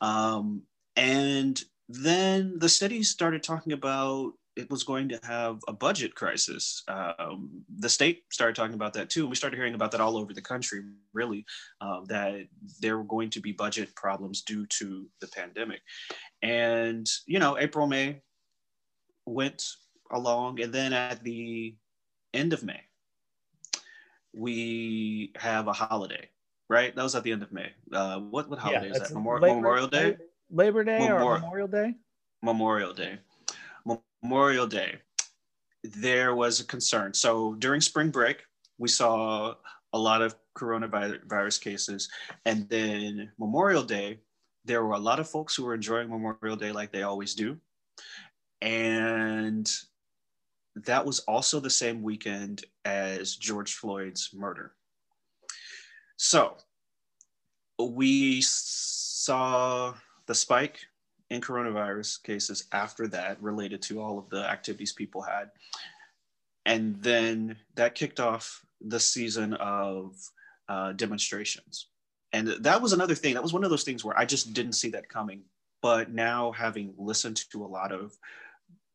Speaker 2: um, and then the city started talking about it was going to have a budget crisis. Um, the state started talking about that too. And we started hearing about that all over the country, really, um, that there were going to be budget problems due to the pandemic. And, you know, April, May went along. And then at the end of May, we have a holiday, right? That was at the end of May. Uh, what, what holiday yeah, is that? Memorial, Labor, Memorial Day?
Speaker 1: Labor Day Memorial, or Memorial Day?
Speaker 2: Memorial Day. Memorial Day, there was a concern. So during spring break, we saw a lot of coronavirus cases. And then Memorial Day, there were a lot of folks who were enjoying Memorial Day like they always do. And that was also the same weekend as George Floyd's murder. So we saw the spike in coronavirus cases after that related to all of the activities people had. And then that kicked off the season of uh, demonstrations. And that was another thing. That was one of those things where I just didn't see that coming. But now, having listened to a lot of,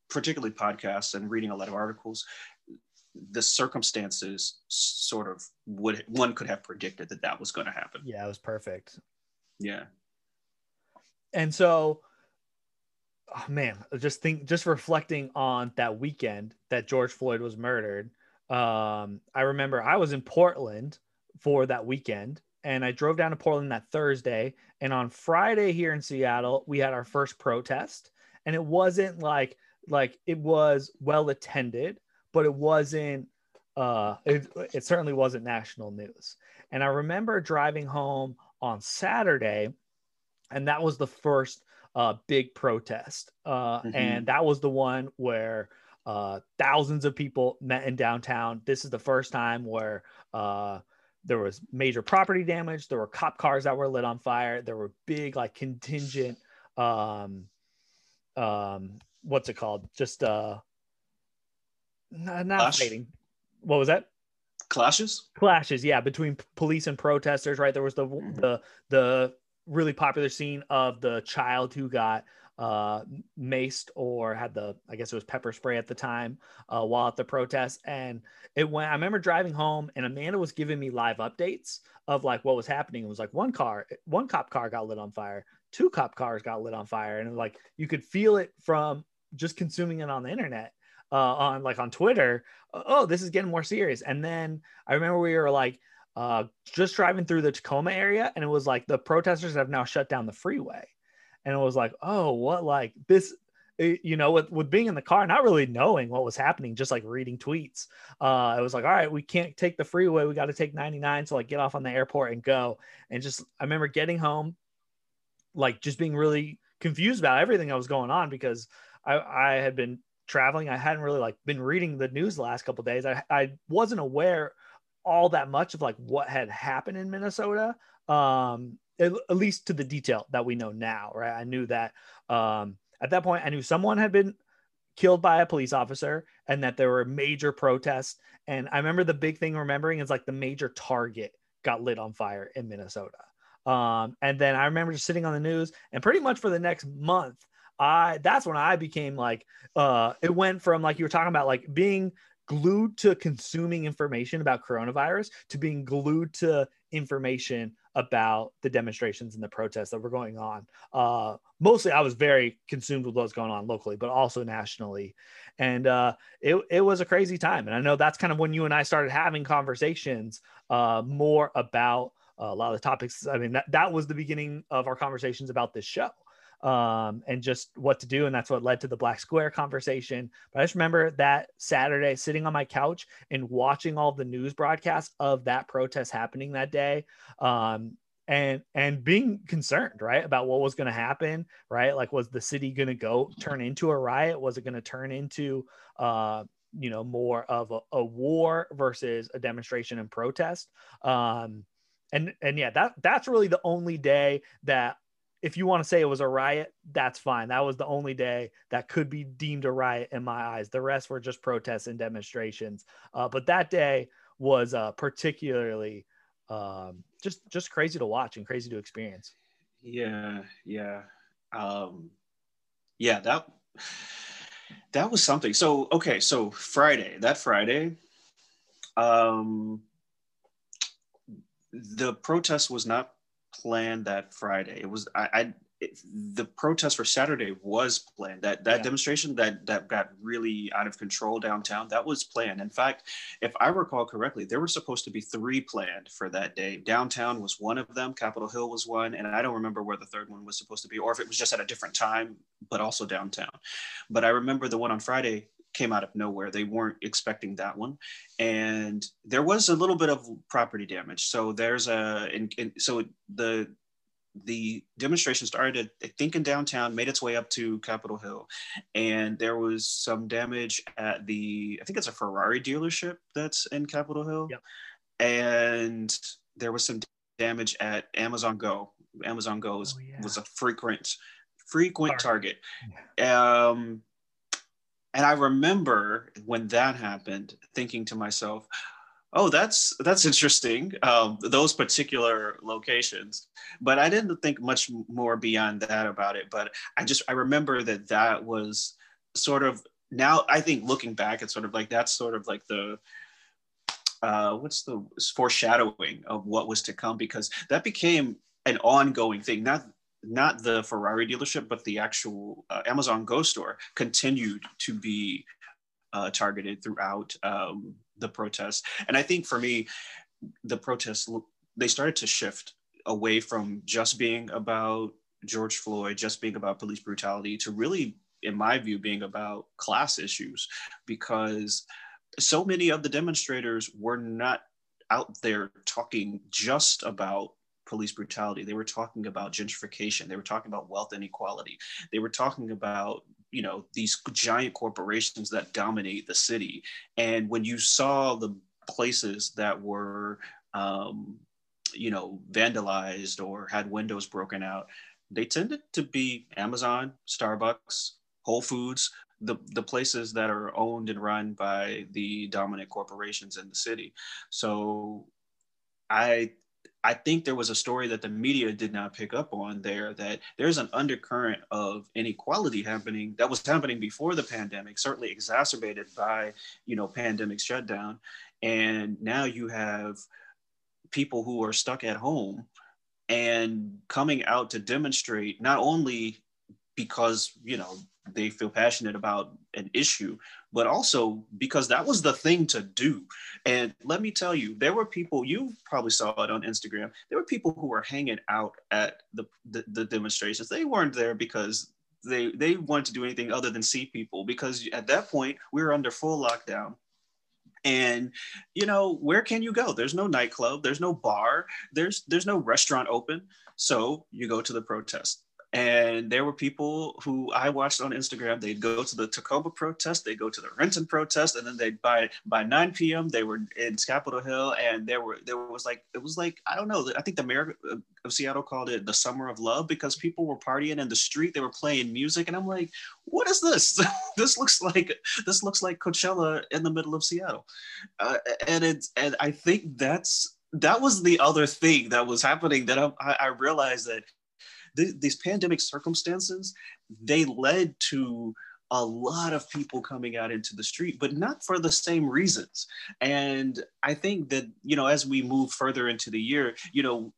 Speaker 2: particularly podcasts and reading a lot of articles, the circumstances sort of would one could have predicted that that was going to happen.
Speaker 1: Yeah, it was perfect.
Speaker 2: Yeah.
Speaker 1: And so oh man, just think, just reflecting on that weekend that George Floyd was murdered. Um, I remember I was in Portland for that weekend, and I drove down to Portland that Thursday. And on Friday here in Seattle, we had our first protest, and it wasn't like like it was well attended, but it wasn't. Uh, it, it certainly wasn't national news. And I remember driving home on Saturday, and that was the first uh, big protest. Uh, mm-hmm. And that was the one where uh, thousands of people met in downtown. This is the first time where uh, there was major property damage. There were cop cars that were lit on fire. There were big, like, contingent, um, um, what's it called? Just uh, not, not fighting. What was that?
Speaker 2: Clashes.
Speaker 1: Clashes, yeah, between police and protesters. Right, there was the mm-hmm. the the really popular scene of the child who got uh maced or had the i guess it was pepper spray at the time uh while at the protest. And it went i remember driving home and amanda was giving me live updates of like what was happening. It was like one car one cop car got lit on fire two cop cars got lit on fire. And like you could feel it from just consuming it on the internet uh on like on twitter. Oh this is getting more serious. And then i remember we were like uh, just driving through the Tacoma area, and it was like the protesters have now shut down the freeway, and it was like, oh, what like this, eh, you know, with with being in the car, not really knowing what was happening, just like reading tweets. Uh, it was like, all right, we can't take the freeway, we got to take 99, so like get off on the airport and go. And just I remember getting home, like just being really confused about everything that was going on because I I had been traveling. I hadn't really like been reading the news the last couple days. I, I wasn't aware all that much of like what had happened in Minnesota, um, at, at, least to the detail that we know now, right? I knew that um, at that point, I knew someone had been killed by a police officer and that there were major protests. And I remember the big thing remembering is like the major target got lit on fire in Minnesota. Um, and then I remember just sitting on the news and pretty much for the next month, I that's when I became like uh it went from like you were talking about like being glued to consuming information about coronavirus to being glued to information about the demonstrations and the protests that were going on. Uh, mostly, I was very consumed with what was going on locally, but also nationally. And uh, it, it was a crazy time. And I know that's kind of when you and I started having conversations uh, more about a lot of the topics. I mean, that, that was the beginning of our conversations about this show um, and just what to do. And that's what led to the Black Square conversation. But I just remember that Saturday sitting on my couch and watching all the news broadcasts of that protest happening that day. Um, and and being concerned right about what was going to happen right like was the city going to go turn into a riot was it going to turn into uh you know more of a, a war versus a demonstration and protest um and and yeah that that's really the only day that if you want to say it was a riot, that's fine. That was the only day that could be deemed a riot in my eyes. The rest were just protests and demonstrations. Uh, but that day was uh, particularly um, just just crazy to watch and crazy to experience.
Speaker 2: Yeah, yeah, um, yeah. That that was something. So okay, so Friday, that Friday, um, the protest was not planned that Friday. It was I, I it, the protest for Saturday was planned. That that yeah. demonstration that that got really out of control downtown that was planned. In fact, if I recall correctly, there were supposed to be three planned for that day. Downtown was one of them. Capitol Hill was one, and I don't remember where the third one was supposed to be, or if it was just at a different time, but also downtown. But I remember the one on Friday came out of nowhere. They weren't expecting that one, and there was a little bit of property damage. So there's a, and, and so the the demonstration started, I think, in downtown, made its way up to Capitol Hill, and there was some damage at the, I think it's a Ferrari dealership that's in Capitol Hill,
Speaker 1: yep.
Speaker 2: and there was some damage at Amazon Go. Amazon Go was, oh, yeah. was a frequent, frequent target. Um, and I remember when that happened, thinking to myself, oh that's that's interesting um, those particular locations. But i didn't think much more beyond that about it. But i just i remember that that was sort of now i think looking back it's sort of like that's sort of like the uh, what's the foreshadowing of what was to come because that became an ongoing thing not not the ferrari dealership but the actual uh, amazon go store continued to be uh, targeted throughout um, the protests. And I think for me, the protests they started to shift away from just being about George Floyd, just being about police brutality, to really, in my view, being about class issues, because so many of the demonstrators were not out there talking just about police brutality. They were talking about gentrification. They were talking about wealth inequality. They were talking about you know these giant corporations that dominate the city and when you saw the places that were um, you know vandalized or had windows broken out they tended to be amazon starbucks whole foods the, the places that are owned and run by the dominant corporations in the city so i I think there was a story that the media did not pick up on there that there's an undercurrent of inequality happening that was happening before the pandemic, certainly exacerbated by, you know, pandemic shutdown. And now you have people who are stuck at home and coming out to demonstrate not only because, you know, they feel passionate about an issue, but also because that was the thing to do. And let me tell you, there were people, you probably saw it on Instagram, there were people who were hanging out at the, the, the demonstrations. They weren't there because they, they wanted to do anything other than see people because at that point we were under full lockdown and you know where can you go there's no nightclub there's no bar there's there's no restaurant open so you go to the protest and there were people who I watched on Instagram. They'd go to the Tacoma protest, they'd go to the Renton protest, and then they'd by by 9 p.m. they were in Capitol Hill, and there were there was like it was like I don't know. I think the mayor of Seattle called it the summer of love because people were partying in the street. They were playing music, and I'm like, what is this? this looks like this looks like Coachella in the middle of Seattle, uh, and it's and I think that's that was the other thing that was happening that I, I realized that th- these pandemic circumstances, they led to a lot of people coming out into the street, but not for the same reasons. And I think that, you know, as we move further into the year, you know,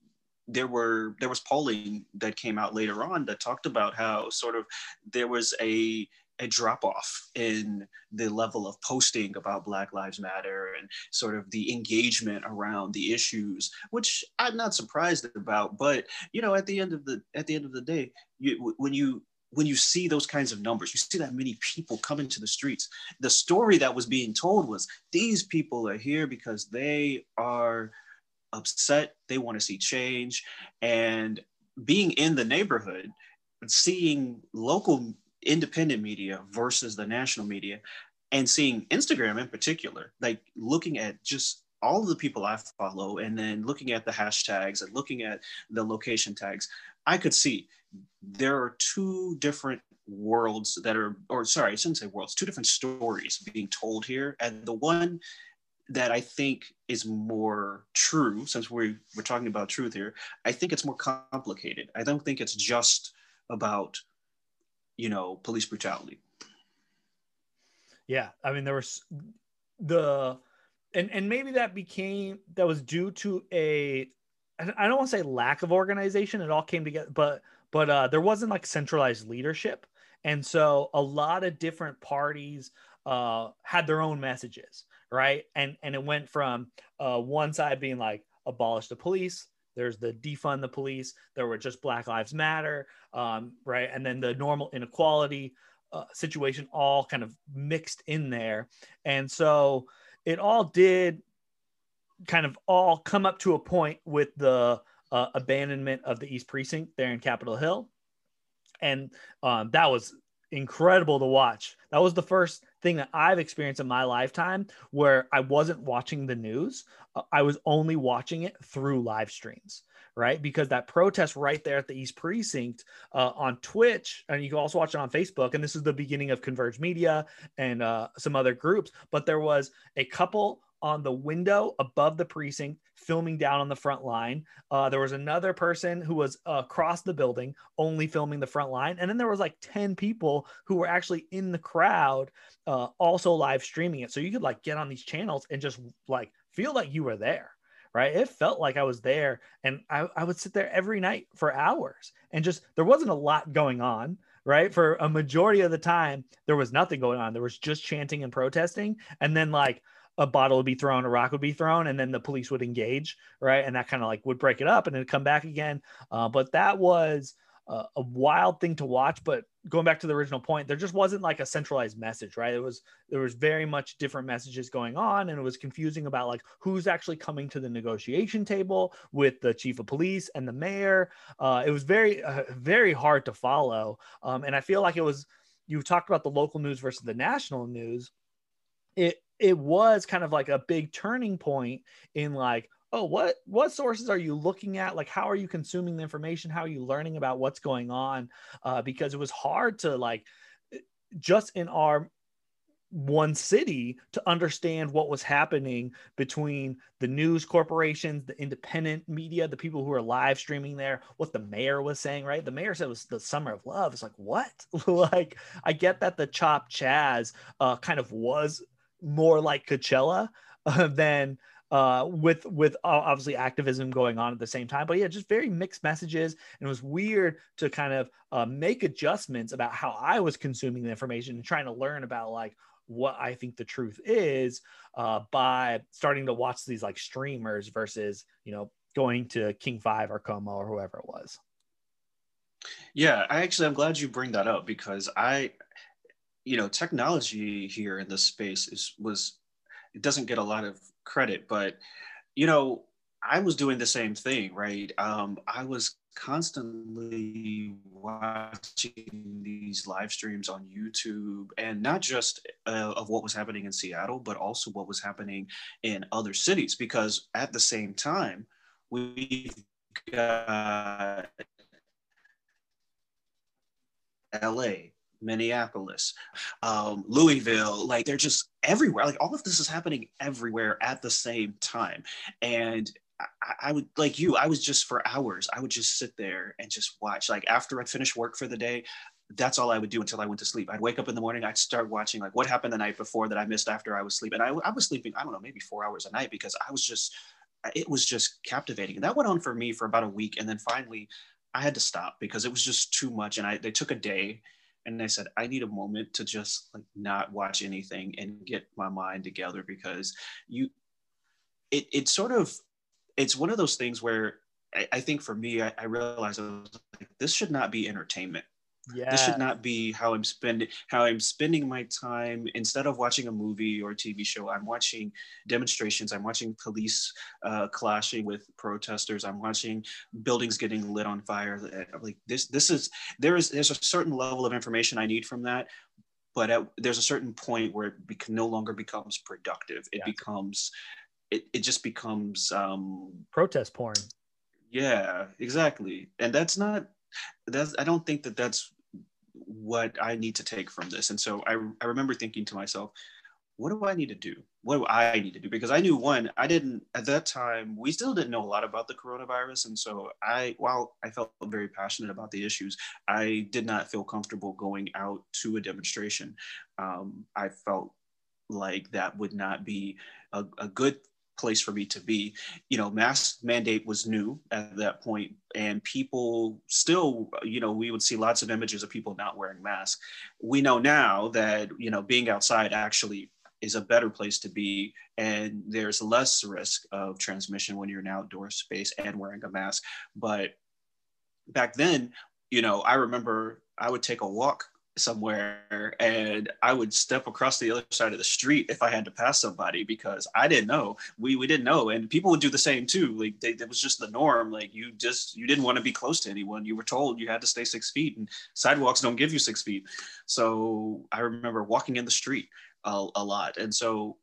Speaker 2: there were there was polling that came out later on that talked about how sort of there was a a drop off in the level of posting about Black Lives Matter and sort of the engagement around the issues, which I'm not surprised about. But you know, at the end of the at the end of the day, you, when you when you see those kinds of numbers, you see that many people come into the streets. The story that was being told was these people are here because they are upset, they want to see change, and being in the neighborhood, seeing local independent media versus the national media and seeing Instagram in particular, like looking at just all of the people I follow and then looking at the hashtags and looking at the location tags, I could see there are two different worlds that are, or sorry, I shouldn't say worlds, two different stories being told here. And the one that I think is more true, since we, we're talking about truth here, I think it's more complicated. I don't think it's just about you know, police brutality.
Speaker 1: Yeah, I mean there was the and and maybe that became that was due to a I don't want to say lack of organization. It all came together, but but uh, there wasn't like centralized leadership, and so a lot of different parties uh, had their own messages, right? And and it went from uh, one side being like abolish the police. There's the defund the police. There were just Black Lives Matter, um, right? And then the normal inequality uh, situation all kind of mixed in there, and so it all did kind of all come up to a point with the uh, abandonment of the East Precinct there in Capitol Hill. And um, that was incredible to watch. That was the first thing that I've experienced in my lifetime where I wasn't watching the news. Uh, I was only watching it through live streams, right? Because that protest right there at the East Precinct uh, on Twitch, and you can also watch it on Facebook. And this is the beginning of Converge Media and uh, some other groups. But there was a couple on the window above the precinct, filming down on the front line. Uh, there was another person who was across the building, only filming the front line, and then there was like ten people who were actually in the crowd, uh, also live streaming it. So you could like get on these channels and just like feel like you were there. Right. It felt like I was there and I, I would sit there every night for hours and just there wasn't a lot going on right? For a majority of the time, there was nothing going on. There was just chanting and protesting. And then, like, a bottle would be thrown, a rock would be thrown, and then the police would engage, right? And that kind of like would break it up and then come back again. Uh, but that was uh, a wild thing to watch. But going back to the original point, there just wasn't like a centralized message, right? It was there was very much different messages going on, and it was confusing about like who's actually coming to the negotiation table with the chief of police and the mayor. Uh, it was very uh, very hard to follow, um, and I feel like it was. You talked about the local news versus the national news. It it was kind of like a big turning point in like oh what what sources are you looking at like how are you consuming the information how are you learning about what's going on uh, because it was hard to like just in our one city to understand what was happening between the news corporations, the independent media, the people who are live streaming there, what the mayor was saying, right? The mayor said it was the summer of love. It's like, what? like, I get that the Chop Chaz uh, kind of was more like Coachella uh, than uh, with with obviously activism going on at the same time. But yeah, just very mixed messages, and it was weird to kind of uh, make adjustments about how I was consuming the information and trying to learn about like what I think the truth is uh, by starting to watch these like streamers versus you know going to King Five or KOMO or whoever it was.
Speaker 2: Yeah, I actually I'm glad you bring that up because I you know technology here in this space is was it doesn't get a lot of credit but you know i was doing the same thing right? Um, i was constantly watching these live streams on youtube and not just uh, of what was happening in seattle but also what was happening in other cities because at the same time we've got la Minneapolis, um, Louisville, like they're just everywhere. Like all of this is happening everywhere at the same time. And I, I, would like you, I was just for hours, I would just sit there and just watch. Like after I'd finish work for the day, that's all I would do until I went to sleep. I'd wake up in the morning, I'd start watching like what happened the night before that I missed after I was sleeping. I, I was sleeping, I don't know, maybe four hours a night because I was just, it was just captivating. And that went on for me for about a week. And then finally, I had to stop because it was just too much. And I they took a day and I said, I need a moment to just like not watch anything and get my mind together because you, it, it sort of, it's one of those things where I, I think for me, I, I realized I like, this should not be entertainment yeah. this should not be how i'm spending how i'm spending my time. Instead of watching a movie or a tv show i'm watching demonstrations. I'm watching police uh, clashing with protesters. I'm watching buildings getting lit on fire. Like this this is there is there's a certain level of information i need from that but at, there's a certain point where it bec- no longer becomes productive. It yeah. becomes it, it just becomes um
Speaker 1: protest porn.
Speaker 2: Yeah exactly. And that's not that's i don't think that that's what I need to take from this. And so I, I remember thinking to myself, what do I need to do? What do I need to do? Because I knew one, I didn't at that time, we still didn't know a lot about the coronavirus. And so I, while I felt very passionate about the issues, I did not feel comfortable going out to a demonstration. Um, I felt like that would not be a, a good place for me to be. You know, mask mandate was new at that point, and people still, you know, we would see lots of images of people not wearing masks. We know now that, you know, being outside actually is a better place to be and there's less risk of transmission when you're in outdoor space and wearing a mask but back then you know i remember i would take a walk somewhere and I would step across the other side of the street if I had to pass somebody because I didn't know. We we didn't know, and people would do the same too. Like they, it was just the norm. Like you just you didn't want to be close to anyone. You were told you had to stay six feet, and sidewalks don't give you six feet. So I remember walking in the street a, a lot, and so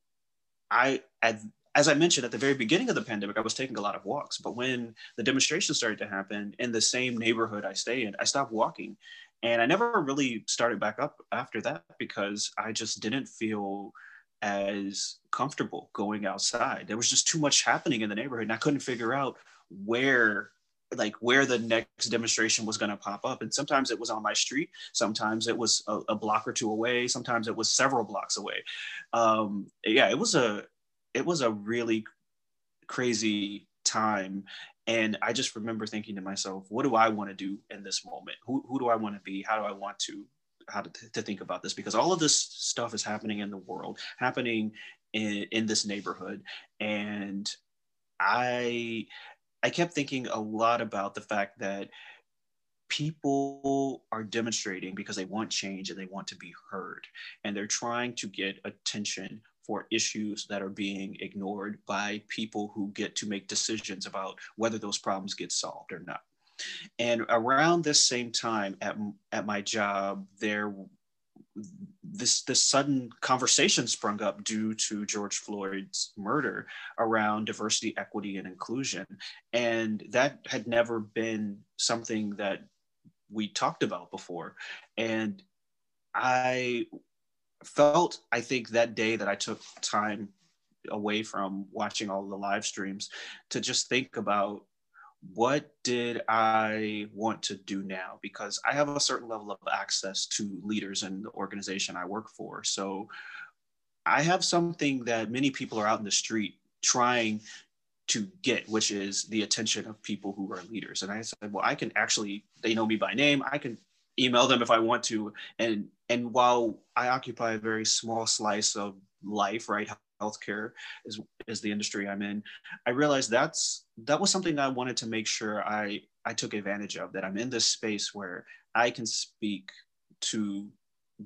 Speaker 2: I at as I mentioned at the very beginning of the pandemic, I was taking a lot of walks. But when the demonstration started to happen in the same neighborhood I stay in, I stopped walking and I never really started back up after that because I just didn't feel as comfortable going outside. There was just too much happening in the neighborhood, and I couldn't figure out where like where the next demonstration was going to pop up and sometimes it was on my street sometimes it was a, a block or two away sometimes it was several blocks away um, yeah it was a it was a really crazy time and I just remember thinking to myself, what do I want to do in this moment? Who, who do I want to be? How do I want to how to, to think about this? Because all of this stuff is happening in the world, happening in, in this neighborhood. And I I kept thinking a lot about the fact that people are demonstrating because they want change and they want to be heard. And they're trying to get attention for issues that are being ignored by people who get to make decisions about whether those problems get solved or not. And around this same time at, at my job, there this this sudden conversation sprung up due to George Floyd's murder around diversity, equity, and inclusion, and that had never been something that we talked about before. And I felt I think that day that I took time away from watching all the live streams to just think about what did I want to do now? Because I have a certain level of access to leaders in the organization I work for. So I have something that many people are out in the street trying to get, which is the attention of people who are leaders. And I said, well, I can actually, they know me by name. I can email them if I want to. And and while I occupy a very small slice of life, right? Healthcare is is the industry I'm in. I realized that's that was something I wanted to make sure I I took advantage of. That I'm in this space where I can speak to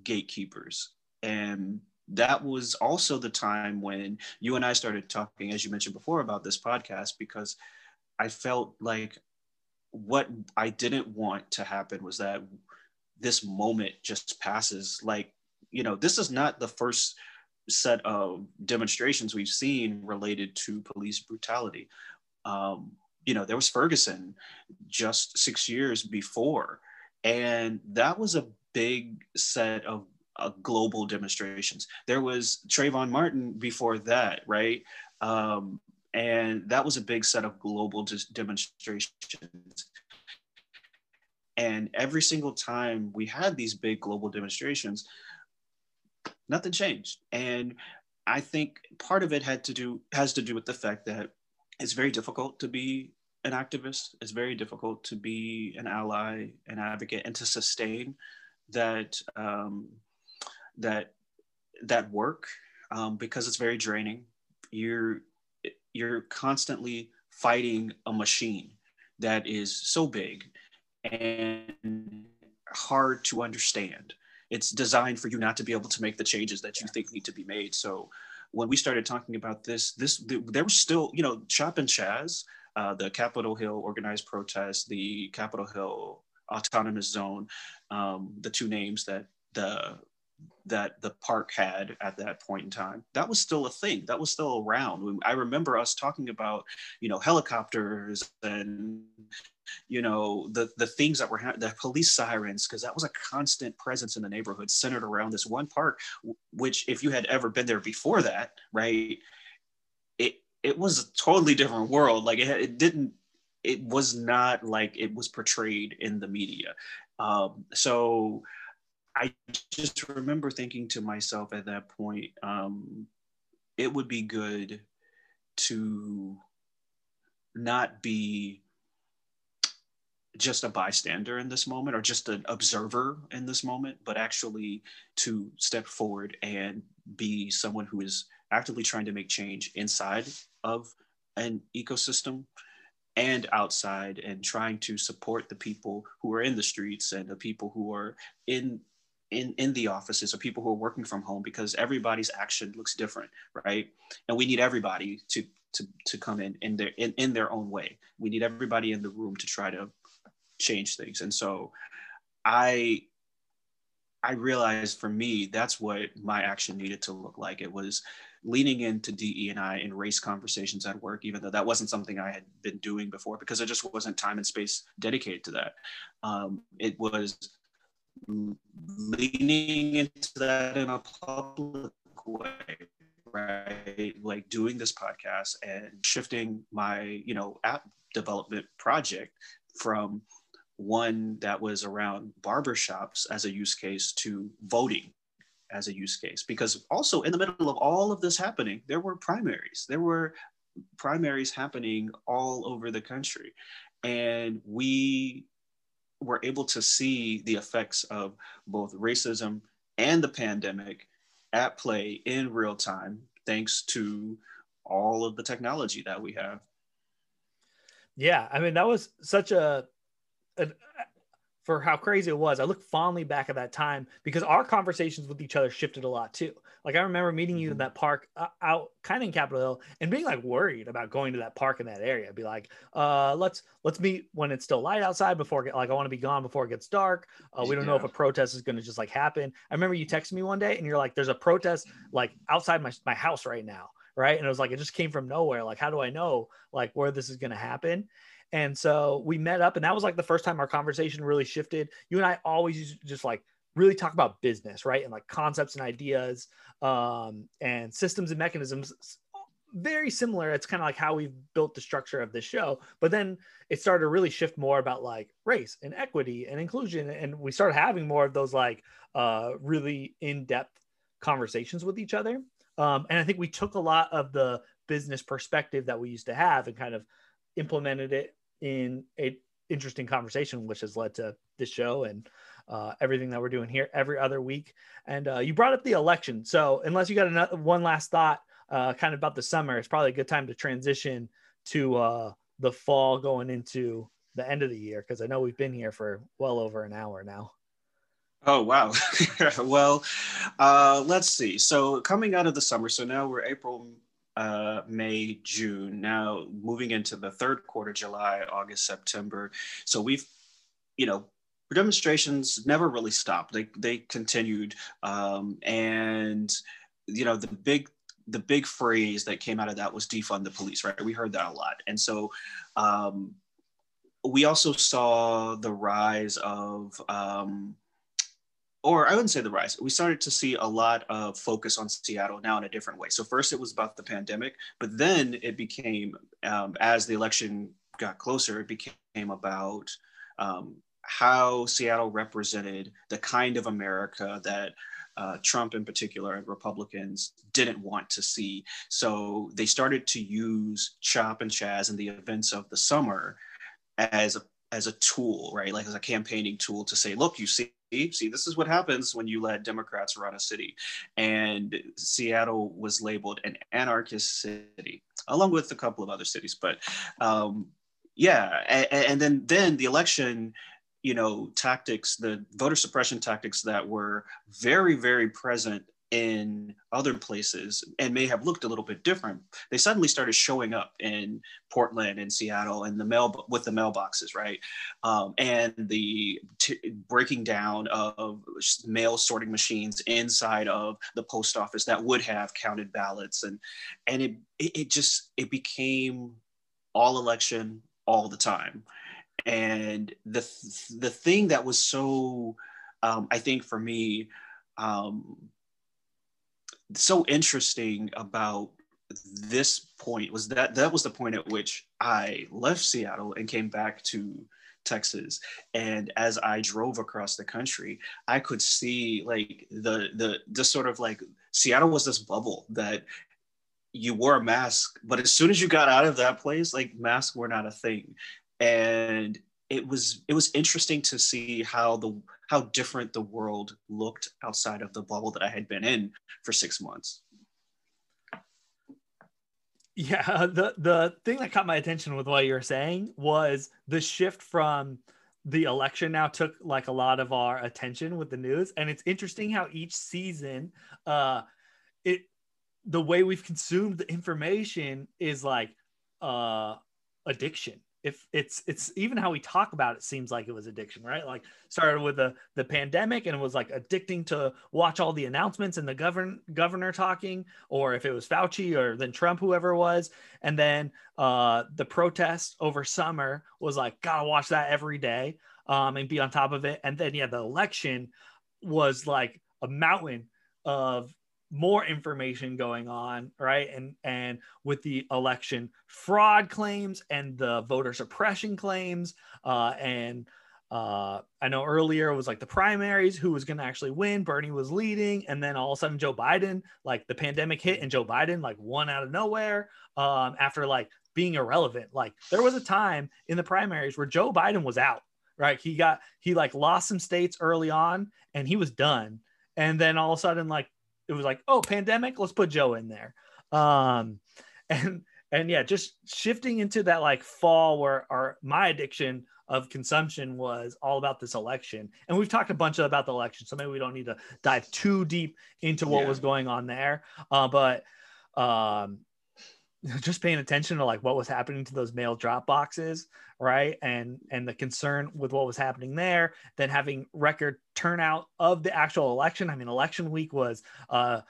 Speaker 2: gatekeepers and that was also the time when you and I started talking, as you mentioned before, about this podcast, because I felt like what I didn't want to happen was that this moment just passes. Like, you know, this is not the first set of demonstrations we've seen related to police brutality. Um, you know, there was Ferguson just six years before, and that was a big set of uh, global demonstrations. There was Trayvon Martin before that, right? Um, and that was a big set of global demonstrations. And every single time we had these big global demonstrations, nothing changed. And I think part of it had to do has to do with the fact that it's very difficult to be an activist. It's very difficult to be an ally, an advocate, and to sustain that um, that that work um, because it's very draining. You're you're constantly fighting a machine that is so big and hard to understand. It's designed for you not to be able to make the changes that you think need to be made. So when we started talking about this, this there was still, you know, Chop and Chaz, uh, the Capitol Hill organized protest, the Capitol Hill autonomous zone, um, the two names that the that the park had at that point in time. That was still a thing. That was still around. I remember us talking about you know helicopters and you know the the things that were ha- the police sirens because that was a constant presence in the neighborhood centered around this one park which if you had ever been there before that right it it was a totally different world. Like it, it didn't it was not like it was portrayed in the media. Um, so i just remember thinking to myself at that point um, it would be good to not be just a bystander in this moment or just an observer in this moment, but actually to step forward and be someone who is actively trying to make change inside of an ecosystem and outside and trying to support the people who are in the streets and the people who are in in in the offices or people who are working from home because everybody's action looks different right and we need everybody to to to come in in their in, in their own way we need everybody in the room to try to change things. And so I I realized for me that's what my action needed to look like. It was leaning into DE and I in race conversations at work, even though that wasn't something I had been doing before because there just wasn't time and space dedicated to that. Um, it was leaning into that in a public way, right? Like doing this podcast and shifting my, you know, app development project from one that was around barbershops as a use case to voting as a use case. Because also in the middle of all of this happening, there were primaries. There were primaries happening all over the country. And we were able to see the effects of both racism and the pandemic at play in real time, thanks to all of the technology that we have.
Speaker 1: Yeah, I mean, that was such a for how crazy it was, I look fondly back at that time because our conversations with each other shifted a lot too. Like I remember meeting you in mm-hmm. that park uh, out kind of in Capitol Hill and being like worried about going to that park in that area. Be like, uh, let's let's meet when it's still light outside before like I want to be gone before it gets dark. Uh, we don't yeah. know if a protest is going to just like happen. I remember you texted me one day and you're like, there's a protest like outside my my house right now, right? And it was like it just came from nowhere. Like how do I know like where this is going to happen? And so we met up, and that was like the first time our conversation really shifted. You and I always just like really talk about business, right? And like concepts and ideas um, and systems and mechanisms. Very similar. It's kind of like how we've built the structure of this show. But then it started to really shift more about like race and equity and inclusion. And we started having more of those like uh, really in depth conversations with each other. Um, and I think we took a lot of the business perspective that we used to have and kind of implemented it in a interesting conversation, which has led to this show and uh, everything that we're doing here every other week. And uh, you brought up the election, so unless you got another one last thought, uh, kind of about the summer, it's probably a good time to transition to uh, the fall, going into the end of the year, because I know we've been here for well over an hour now.
Speaker 2: Oh wow! well, uh, let's see. So coming out of the summer, so now we're April, uh, May, June. Now moving into the third quarter, July, August, September. So we've, you know, demonstrations never really stopped. They they continued, um, and you know the big the big phrase that came out of that was defund the police. Right? We heard that a lot, and so. Um, we also saw the rise of um, or I wouldn't say the rise. We started to see a lot of focus on Seattle now in a different way. So first it was about the pandemic, but then it became um, as the election got closer, it became about um, how Seattle represented the kind of America that uh, Trump in particular and Republicans didn't want to see. So they started to use Chop and Chaz and the events of the summer as a as a tool, right? Like as a campaigning tool to say, look, you see, see, this is what happens when you let Democrats run a city. And Seattle was labeled an anarchist city, along with a couple of other cities. But um, yeah, and, and then then the election you know tactics the voter suppression tactics that were very very present in other places and may have looked a little bit different, they suddenly started showing up in Portland and Seattle and the mail with the mailboxes, right? Um, and the t- breaking down of mail sorting machines inside of the post office that would have counted ballots, and and it it just it became all election all the time, and the the thing that was so um, I think for me. Um, so interesting about this point was that that was the point at which I left Seattle and came back to Texas. And as I drove across the country, I could see like the the just sort of like Seattle was this bubble that you wore a mask, but as soon as you got out of that place, like masks were not a thing. And it was it was interesting to see how the how different the world looked outside of the bubble that I had been in for six months.
Speaker 1: Yeah, the the thing that caught my attention with what you were saying was the shift from the election now took like a lot of our attention with the news, and it's interesting how each season, uh, it the way we've consumed the information is like uh addiction if it's it's even how we talk about it seems like it was addiction right? Like started with the the pandemic and it was like addicting to watch all the announcements and the govern governor talking or if it was fauci or then trump whoever it was. And then uh the protest over summer was like gotta watch that every day um and be on top of it. And then yeah the election was like a mountain of more information going on right and and with the election fraud claims and the voter suppression claims uh, and uh, I know earlier it was like the primaries, who was going to actually win. Bernie was leading, and then all of a sudden Joe Biden, like the pandemic hit, and Joe Biden like won out of nowhere um, after like being irrelevant. Like there was a time in the primaries where Joe Biden was out, right? He got he like lost some states early on, and he was done. And then all of a sudden, like it was like, oh, pandemic, let's put Joe in there. Um, and and yeah, just shifting into that like fall where our my addiction of consumption was all about this election. And we've talked a bunch about the election, so maybe we don't need to dive too deep into what yeah. was going on there. Uh, but um, just paying attention to like what was happening to those mail drop boxes right? And and the concern with what was happening there then having record turnout of the actual election. I mean election week was uh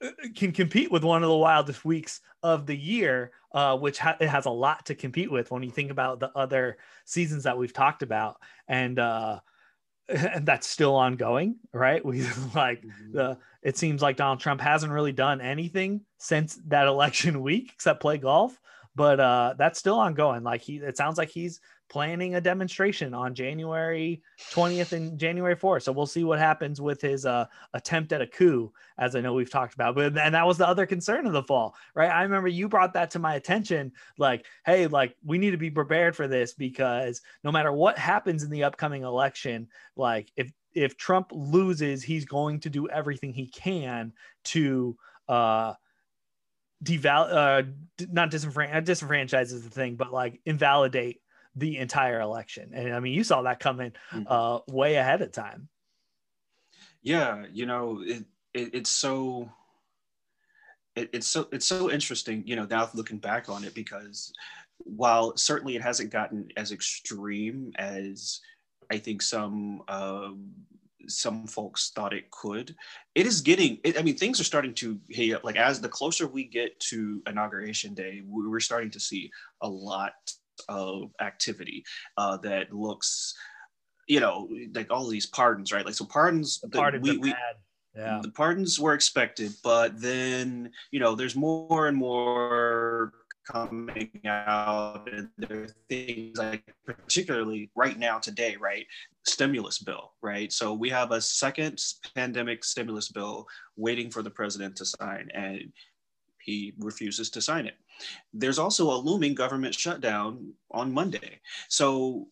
Speaker 1: can compete with one of the wildest weeks of the year uh, which ha- it has a lot to compete with when you think about the other seasons that we've talked about. And uh and that's still ongoing, right? We like mm-hmm. the it seems like Donald Trump hasn't really done anything since that election week except play golf, but uh that's still ongoing. Like he it sounds like he's planning a demonstration on January 20th and January 4th. So we'll see what happens with his uh, attempt at a coup, as I know we've talked about. But and that was the other concern of the fall, right? I remember you brought that to my attention, like, hey, like we need to be prepared for this because no matter what happens in the upcoming election, like if if Trump loses, he's going to do everything he can to uh deval uh not disenfranchise disenfranchise is the thing but like invalidate the entire election. And I mean, you saw that coming mm-hmm. uh, way ahead of time.
Speaker 2: Yeah, you know, it, it it's so it, it's so it's so interesting, you know, now looking back on it because while certainly it hasn't gotten as extreme as I think some uh, some folks thought it could. It is getting. It, I mean, things are starting to hey, like as the closer we get to inauguration day, we're starting to see a lot of activity uh, that looks, you know, like all these pardons, right? Like so pardons,
Speaker 1: the pardons we, we
Speaker 2: yeah. the pardons were expected, but then you know, there's more and more coming out and there are things like particularly right now today right stimulus bill right so we have a second pandemic stimulus bill waiting for the president to sign and he refuses to sign it there's also a looming government shutdown on Monday. So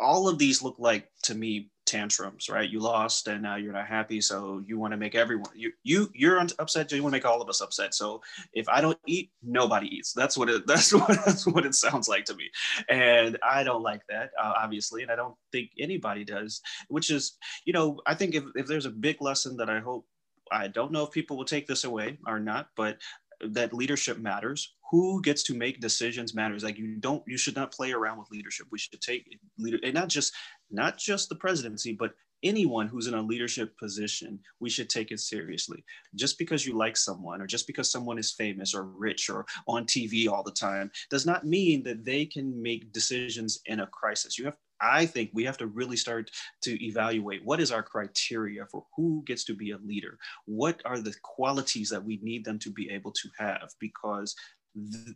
Speaker 2: all of these look like to me tantrums, right? You lost and now you're not happy, so you want to make everyone you you you're upset. So you want to make all of us upset. So if I don't eat, nobody eats. That's what it that's what that's what it sounds like to me, and I don't like that uh, obviously, and I don't think anybody does. Which is, you know, I think if if there's a big lesson that I hope I don't know if people will take this away or not, but that leadership matters. Who gets to make decisions matters. Like you don't, you should not play around with leadership. We should take leader, and not just not just the presidency, but anyone who's in a leadership position, we should take it seriously. Just because you like someone or just because someone is famous or rich or on TV all the time does not mean that they can make decisions in a crisis. You have I think we have to really start to evaluate what is our criteria for who gets to be a leader? What are the qualities that we need them to be able to have? Because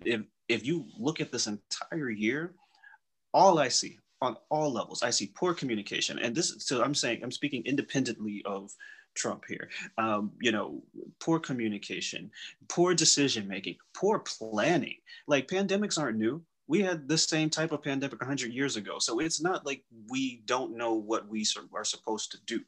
Speaker 2: if, if you look at this entire year, all I see, on all levels. I see poor communication, and this. So I'm saying I'm speaking independently of Trump here. Um, you know, poor communication, poor decision making, poor planning. Like pandemics aren't new we had the same type of pandemic 100 years ago. So it's not like we don't know what we are supposed to do.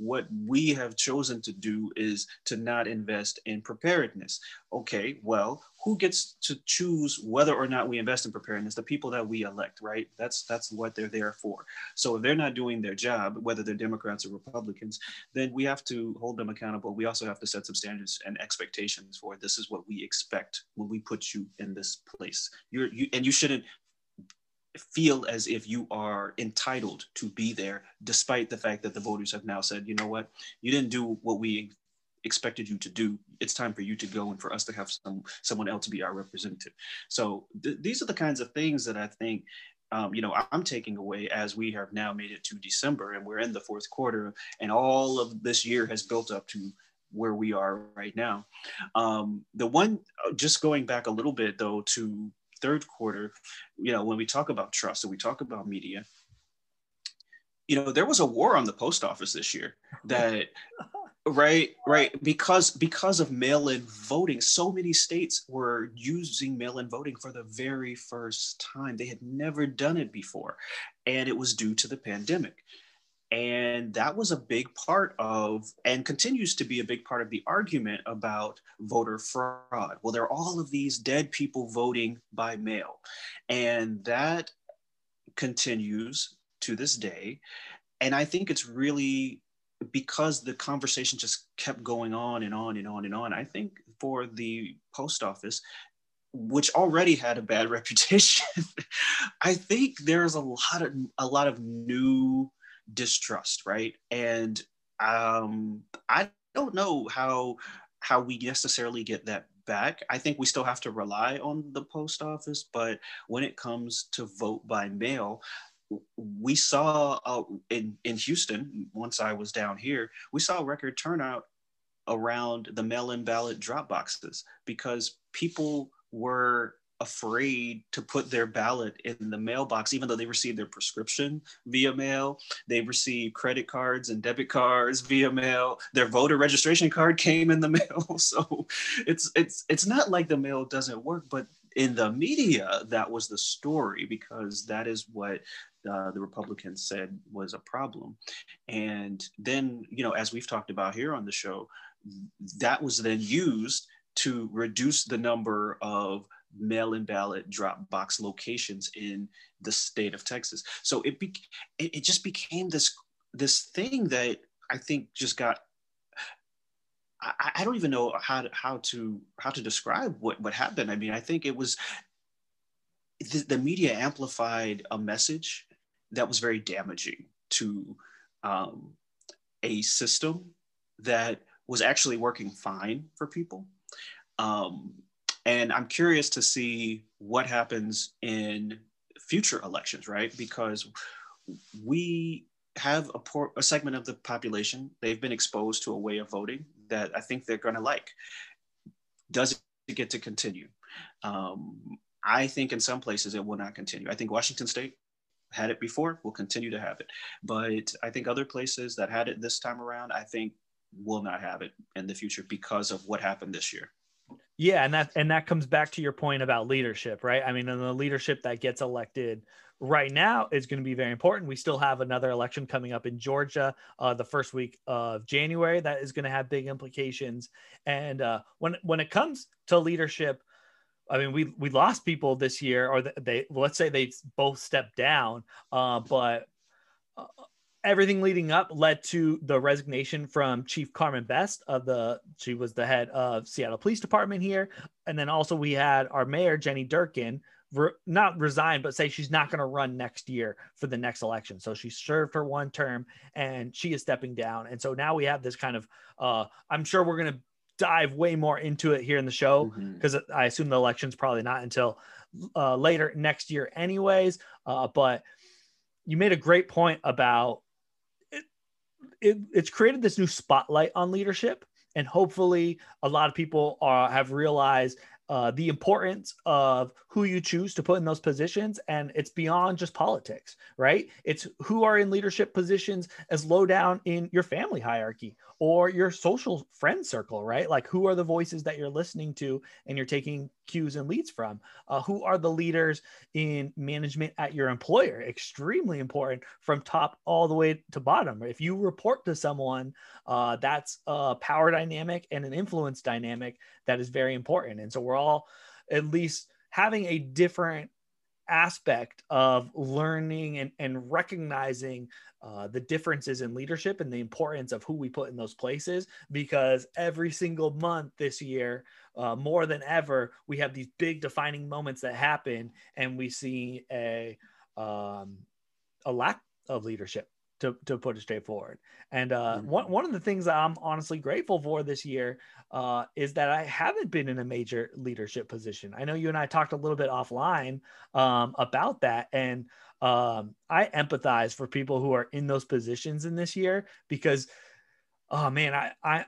Speaker 2: What we have chosen to do is to not invest in preparedness. Okay, well, who gets to choose whether or not we invest in preparedness? The people that we elect, right? That's that's what they're there for. So if they're not doing their job, whether they're Democrats or Republicans, then we have to hold them accountable. We also have to set some standards and expectations for this is what we expect when we put you in this place. You're you and you shouldn't feel as if you are entitled to be there, despite the fact that the voters have now said, you know what, you didn't do what we expected you to do. It's time for you to go and for us to have some someone else to be our representative. So th- these are the kinds of things that I think. Um, you know, I'm taking away as we have now made it to December and we're in the fourth quarter, and all of this year has built up to where we are right now. Um, the one, uh, just going back a little bit though to third quarter, you know, when we talk about trust and we talk about media, you know, there was a war on the post office this year that right right because because of mail-in voting. So many states were using mail-in voting for the very first time. They had never done it before and it was due to the pandemic and that was a big part of, and continues to be a big part of the argument about voter fraud. Well, there are all of these dead people voting by mail. And that continues to this day. And I think it's really because the conversation just kept going on and on and on and on. I think for the post office, which already had a bad reputation, I think there's a lot of a lot of new distrust, right? And um, I don't know how how we necessarily get that back. I think we still have to rely on the post office, but when it comes to vote by mail, we saw uh, in in Houston once I was down here, we saw record turnout around the mail-in ballot drop boxes because people were afraid to put their ballot in the mailbox, even though they received their prescription via mail. They received credit cards and debit cards via mail. Their voter registration card came in the mail. So it's it's it's not like the mail doesn't work, but in the media, that was the story because that is what uh, the Republicans said was a problem. And then, you know, as we've talked about here on the show, that was then used to reduce the number of mail-in ballot drop box locations in the state of Texas. So it be, it, it just became this this thing that I think just got I, I, don't even know how to, how to how to describe what what happened. I mean, I think it was the, the media amplified a message that was very damaging to um, a system that was actually working fine for people. Um, and I'm curious to see what happens in future elections, right? Because we have a, por- a segment of the population, they've been exposed to a way of voting that I think they're going to like. Does it get to continue? Um, I think in some places it will not continue. I think Washington State had it before, will continue to have it. But I think other places that had it this time around, I think will not have it in the future because of what happened this year.
Speaker 1: Yeah, and that and that comes back to your point about leadership, right? I mean, and the leadership that gets elected right now is going to be very important. We still have another election coming up in Georgia, uh, the first week of January, that is going to have big implications. And uh, when when it comes to leadership, I mean, we we lost people this year, or they let's say they both stepped down, uh, but uh, everything leading up led to the resignation from Chief Carmen Best of the she was the head of Seattle Police Department here, and then also we had our mayor Jenny Durkan re, not resign but say she's not going to run next year for the next election. So she served her one term and she is stepping down, and so now we have this kind of uh, I'm sure we're going to dive way more into it here in the show because mm-hmm. I assume the election's probably not until uh, later next year, anyways. Uh, but you made a great point about it, it's created this new spotlight on leadership and hopefully a lot of people are, have realized uh, the importance of who you choose to put in those positions and it's beyond just politics right? It's who are in leadership positions as low down in your family hierarchy or your social friend circle right? Like who are the voices that you're listening to and you're taking cues and leads from? Uh, who are the leaders in management at your employer? Extremely important from top all the way to bottom. If you report to someone uh, that's a power dynamic and an influence dynamic that is very important. And so we're all at least having a different aspect of learning and, and recognizing uh, the differences in leadership and the importance of who we put in those places because every single month this year uh, more than ever we have these big defining moments that happen and we see a um, a lack of leadership to, to put it straightforward. And uh, mm-hmm. one, one of the things I'm honestly grateful for this year uh, is that I haven't been in a major leadership position. I know you and I talked a little bit offline um, about that. And um, I empathize for people who are in those positions in this year because, oh man, I, I,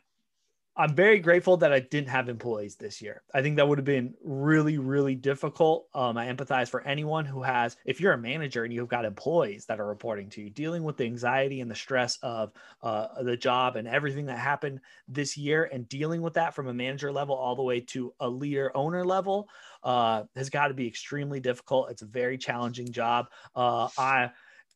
Speaker 1: I'm very grateful that I didn't have employees this year. I think that would have been really, really difficult. Um, I empathize for anyone who has, if you're a manager and you've got employees that are reporting to you, dealing with the anxiety and the stress of uh, the job and everything that happened this year, and dealing with that from a manager level all the way to a leader owner level uh, has got to be extremely difficult. It's a very challenging job. Uh, I,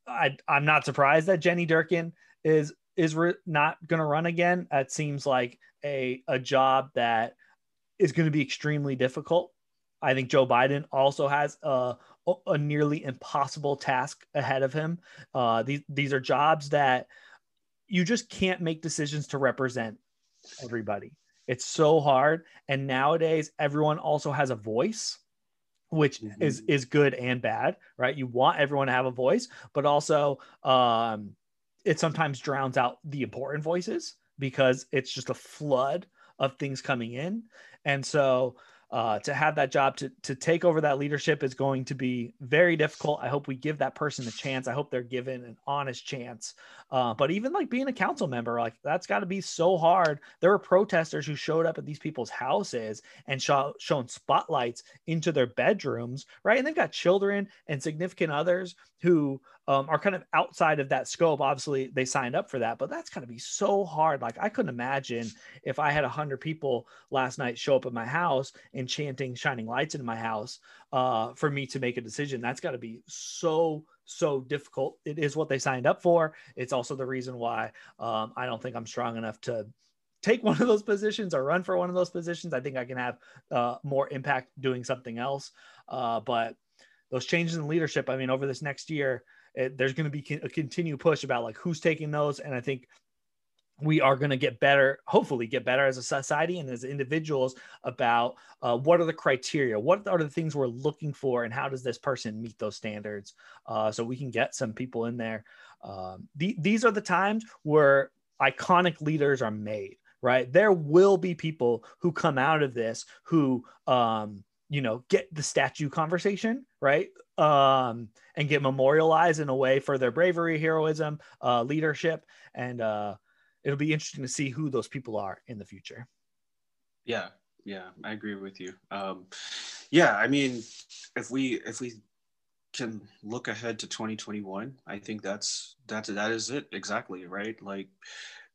Speaker 1: I, I'm not surprised that Jenny Durkan is is re- not going to run again. It seems like a, a job that is going to be extremely difficult. I think Joe Biden also has a, a nearly impossible task ahead of him. Uh, these, these are jobs that you just can't make decisions to represent everybody. It's so hard. And nowadays, everyone also has a voice which mm-hmm. is is good and bad right you want everyone to have a voice but also um it sometimes drowns out the important voices because it's just a flood of things coming in. And so uh, to have that job to, to take over that leadership is going to be very difficult. I hope we give that person a chance. I hope they're given an honest chance. Uh, but even like being a council member, like that's got to be so hard. There were protesters who showed up at these people's houses and show, shown spotlights into their bedrooms, right? And they've got children and significant others who um, are kind of outside of that scope. Obviously, they signed up for that, but that's going to be so hard. Like I couldn't imagine if I had a hundred people last night show up at my house and chanting "shining lights" in my house uh, for me to make a decision. That's got to be so so difficult. It is what they signed up for. It's also the reason why um, I don't think I'm strong enough to take one of those positions or run for one of those positions. I think I can have uh, more impact doing something else. Uh, but those changes in leadership, I mean, over this next year, it, there's going to be a continued push about like who's taking those. And I think we are going to get better, hopefully get better as a society and as individuals about uh, what are the criteria, what are the things we're looking for, and how does this person meet those standards, uh, so we can get some people in there. Um, the, these are the times where iconic leaders are made. Right, there will be people who come out of this who, um, you know, get the statue conversation right um, and get memorialized in a way for their bravery, heroism, uh, leadership, and uh, it'll be interesting to see who those people are in the future.
Speaker 2: Yeah, yeah, I agree with you. Um, yeah, I mean, if we if we can look ahead to 2021, I think that's that's that is it exactly right. Like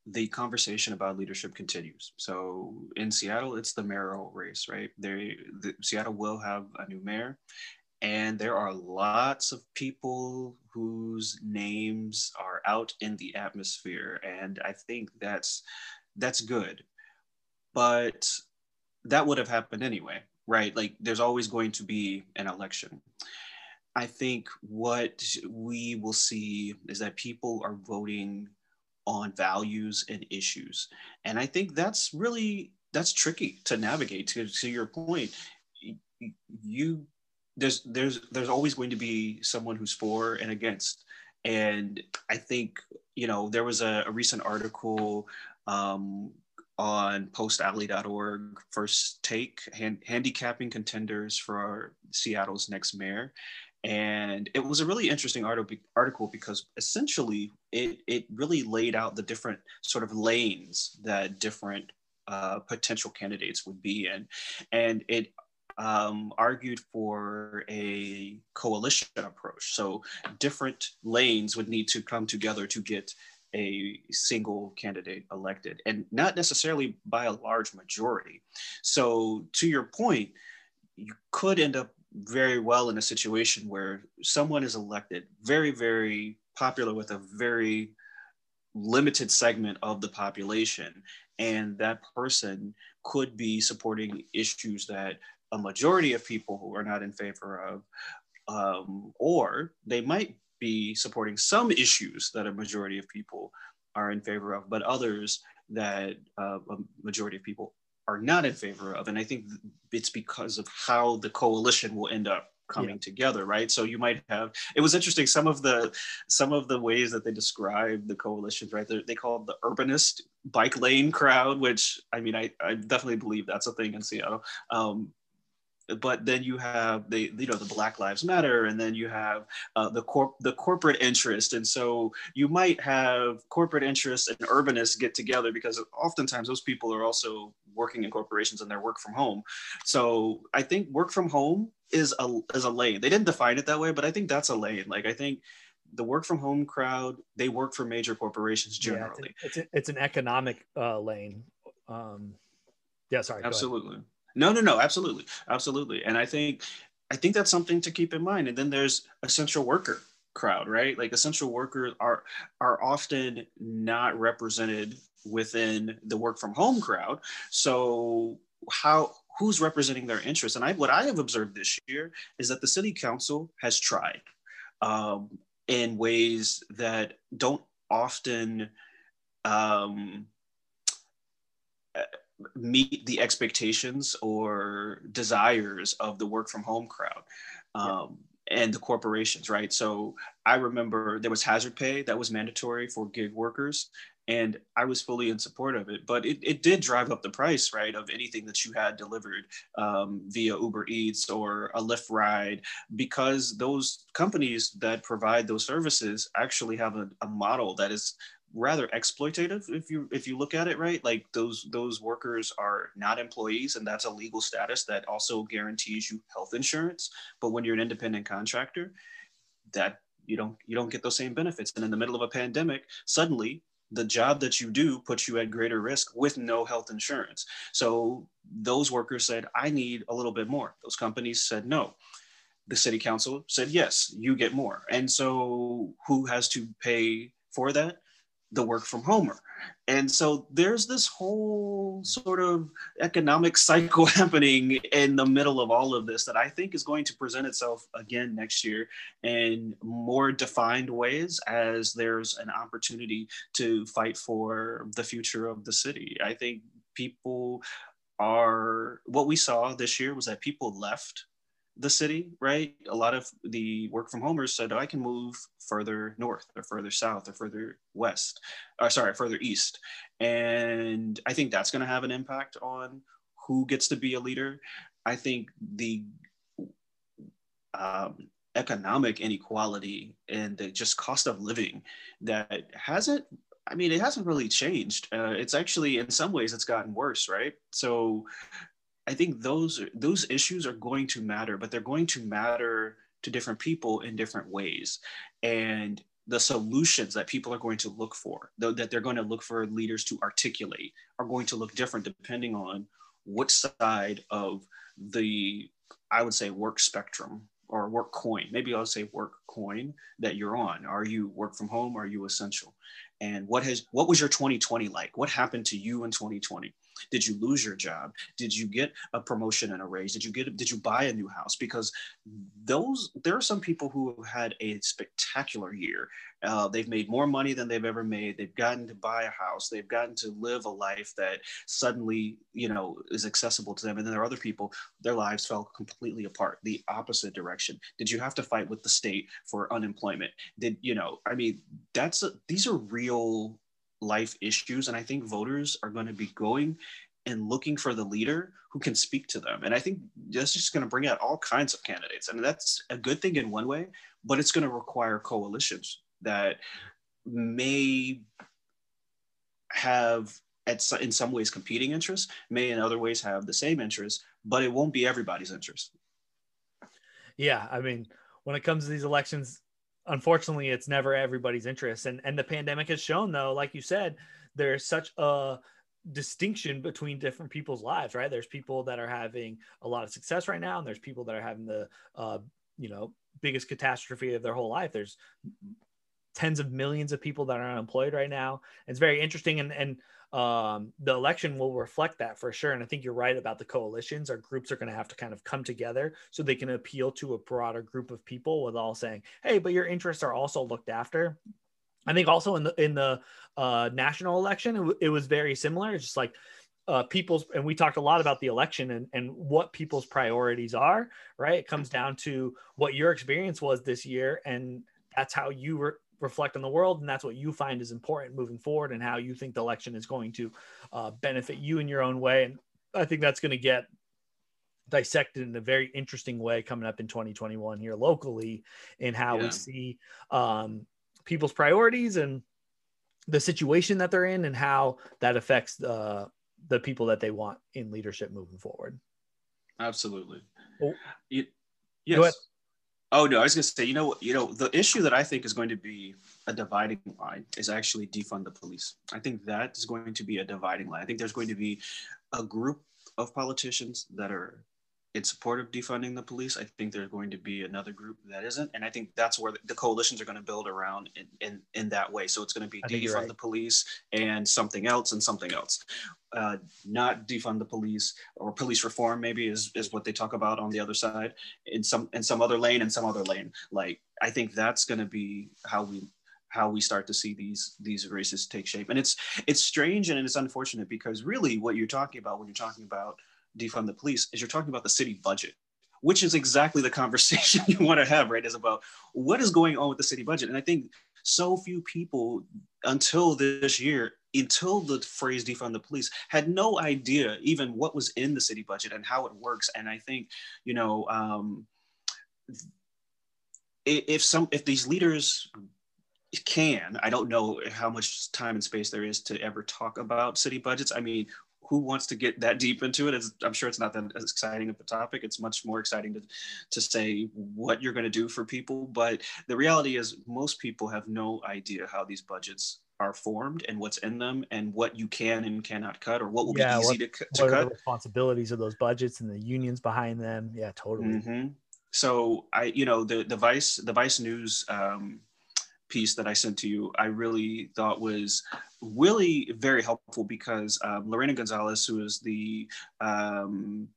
Speaker 2: the conversation about leadership continues. So in Seattle, it's the mayoral race, right? They the, Seattle will have a new mayor, and there are lots of people whose names are out in the atmosphere and i think that's that's good but that would have happened anyway right like there's always going to be an election I think what we will see is that people are voting on values and issues. And I think that's really that's tricky to navigate to, to your point. You there's there's there's always going to be someone who's for and against. And I think, you know, there was a, a recent article um, on postalley.org first take hand, handicapping contenders for seattle's next mayor and it was a really interesting article because essentially it, it really laid out the different sort of lanes that different uh, potential candidates would be in and it um, argued for a coalition approach. So different lanes would need to come together to get a single candidate elected and not necessarily by a large majority. So to your point you could end up very well in a situation where someone is elected very very popular with a very limited segment of the population and that person could be supporting issues that a majority of people who are not in favor of um, or they might be supporting some issues that a majority of people are in favor of but others that uh, a majority of people are not in favor of. And I think it's because of how the coalition will end up coming yeah. together right so you might have it was interesting some of the some of the ways that they describe the coalitions right They're, they call it the urbanist bike lane crowd which i mean i, I definitely believe that's a thing in seattle um, but then you have the you know the black lives matter and then you have uh, the corp the corporate interest. And so you might have corporate interests and urbanists get together because oftentimes those people are also working in corporations and they're work from home. So i think work from home is a is a lane. They didn't define it that way but i think that's a lane. Like i think the work from home crowd they work for major corporations generally
Speaker 1: yeah, it's, a, it's, an economic uh, lane. Um, yeah sorry
Speaker 2: absolutely no, no, no, absolutely, absolutely. And I think I think that's something to keep in mind. And then there's essential worker crowd, right? Like essential workers are are often not represented within the work from home crowd. So how who's representing their interests? And I what I have observed this year is that the city council has tried um, in ways that don't often um, meet the expectations or desires of the work from home crowd um, yeah. and the corporations, right? So I remember there was hazard pay that was mandatory for gig workers. And I was fully in support of it, but it, it did drive up the price, right, of anything that you had delivered um, via Uber Eats or a Lyft ride, because those companies that provide those services actually have a, a model that is rather exploitative if you if you look at it right? Like those those workers are not employees and that's a legal status that also guarantees you health insurance. But when you're an independent contractor that you don't you don't get those same benefits. And in the middle of a pandemic suddenly the job that you do puts you at greater risk with no health insurance. So those workers said i need a little bit more. Those companies said no. The city council said yes you get more. And so who has to pay for that the work from homer. And so there's this whole sort of economic cycle happening in the middle of all of this that i think is going to present itself again next year in more defined ways as there's an opportunity to fight for the future of the city. I think people are what we saw this year was that people left the city, right? A lot of the work from homers said, oh, I can move further north or further south or further west, or sorry, further east. And I think that's going to have an impact on who gets to be a leader. I think the um, economic inequality and the just cost of living that hasn't I mean, it hasn't really changed. Uh, it's actually, in some ways, it's gotten worse, right? So, I think those those issues are going to matter, but they're going to matter to different people in different ways. And the solutions that people are going to look for, that they're going to look for leaders to articulate, are going to look different depending on what side of the, I would say, work spectrum or work coin. Maybe I'll say work coin that you're on. Are you work from home? Are you essential? and what has what was your 2020 like what happened to you in 2020 did you lose your job? Did you get a promotion and a raise? Did you get did you buy a new house? Because those there are some people who have had a spectacular year. Uh, they've made more money than they've ever made. They've gotten to buy a house. They've gotten to live a life that suddenly you know is accessible to them. And then there are other people their lives fell completely apart the opposite direction. Did you have to fight with the state for unemployment? Did you know i mean that's a, these are real life issues. And I think voters are going to be going and looking for the leader who can speak to them. And I think that's just going to bring out all kinds of candidates. And that's a good thing in one way, but it's going to require coalitions that may have at in some ways competing interests, may in other ways have the same interests, but it won't be everybody's interest.
Speaker 1: Yeah, I mean, when it comes to these elections, unfortunately it's never everybody's interest and and the pandemic has shown though like you said there's such a distinction between different people's lives right? There's people that are having a lot of success right now and there's people that are having the uh, you know biggest catastrophe of their whole life. There's tens of millions of people that are unemployed right now it's very interesting and and um, the election will reflect that for sure. And I think you're right about the coalitions. Our groups are going to have to kind of come together so they can appeal to a broader group of people with all saying, "Hey, but your interests are also looked after." I think also in the in the uh, national election, it, w- it was very similar. It's just like uh, people's and we talked a lot about the election and, and what people's priorities are right it comes down to what your experience was this year and that's how you were reflect on the world and that's what you find is important moving forward and how you think the election is going to uh, benefit you in your own way. And i think that's going to get dissected in a very interesting way coming up in 2021 here locally in how yeah. we see um, people's priorities and the situation that they're in and how that affects uh, the people that they want in leadership moving forward.
Speaker 2: Absolutely. Oh. yes Oh no, I was going to say, you know, you know, the issue that I think is going to be a dividing line is actually defund the police. I think that is going to be a dividing line. I think there's going to be a group of politicians that are in support of defunding the police. I think there's going to be another group that isn't, and I think that's where the coalitions are going to build around in in, in that way. So it's going to be defund right. the police and something else and something else. Uh, not defund the police or police reform maybe is, is what they talk about on the other side in some in some other lane and some other lane like i think that's going to be how we how we start to see these these races take shape and it's it's strange and it's unfortunate because really what you're talking about when you're talking about defund the police is you're talking about the city budget which is exactly the conversation you want to have right is about what is going on with the city budget. And i think so few people until this year until the phrase defund the police had no idea even what was in the city budget and how it works. And i think you know um, if some if these leaders can i don't know how much time and space there is to ever talk about city budgets. I mean who wants to get that deep into it? It's, I'm sure it's not that as exciting of a topic. It's much more exciting to, to say what you're going to do for people. But the reality is, most people have no idea how these budgets are formed and what's in them and what you can and cannot cut or what will yeah, be easy what, to, to
Speaker 1: what
Speaker 2: cut.
Speaker 1: the responsibilities of those budgets and the unions behind them. Yeah, totally.
Speaker 2: Mm-hmm. So I, you know, the the Vice the Vice News um, piece that I sent to you, I really thought was really very helpful because um, Lorena Gonzalez, who is the um,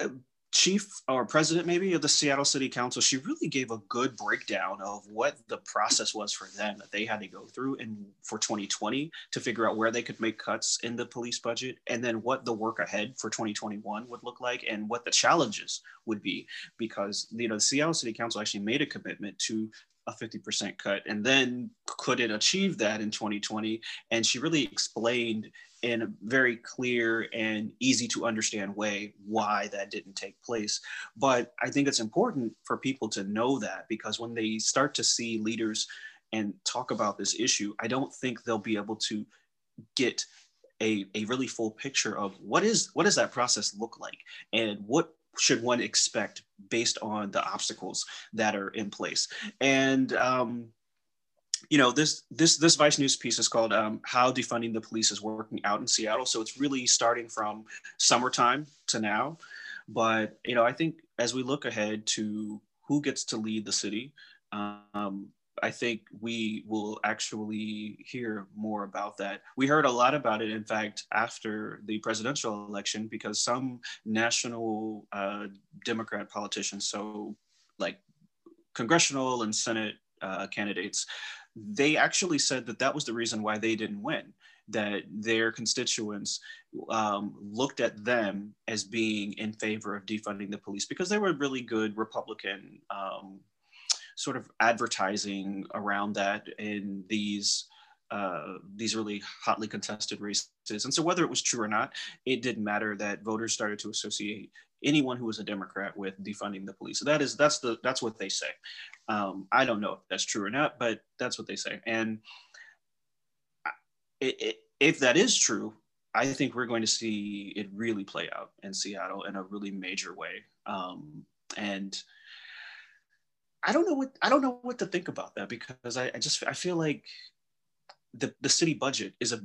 Speaker 2: uh, chief or president maybe of the Seattle City Council, she really gave a good breakdown of what the process was for them that they had to go through and for 2020 to figure out where they could make cuts in the police budget and then what the work ahead for 2021 would look like and what the challenges would be. Because you know the Seattle City Council actually made a commitment to a 50% cut. And then could it achieve that in 2020 and she really explained in a very clear and easy to understand way why that didn't take place. But i think it's important for people to know that because when they start to see leaders and talk about this issue i don't think they'll be able to get a, a really full picture of what is what does that process look like? And what should one expect based on the obstacles that are in place. And um, you know this this this vice news piece is called um, how defunding the police is working out in seattle. So it's really starting from summertime to now. But you know i think as we look ahead to who gets to lead the city um, I think we will actually hear more about that. We heard a lot about it, in fact, after the presidential election, because some national uh, Democrat politicians, so like congressional and Senate uh, candidates, they actually said that that was the reason why they didn't win that their constituents um, looked at them as being in favor of defunding the police because they were really good Republican um, sort of advertising around that in these uh, these really hotly contested races. And so, whether it was true or not, it didn't matter that voters started to associate anyone who was a Democrat with defunding the police. So that is that's the that's what they say. Um, I don't know if that's true or not, but that's what they say. And it, it, if that is true, I think we're going to see it really play out in Seattle in a really major way. Um, and I don't know what I don't know what to think about that because I, I just I feel like the the city budget is a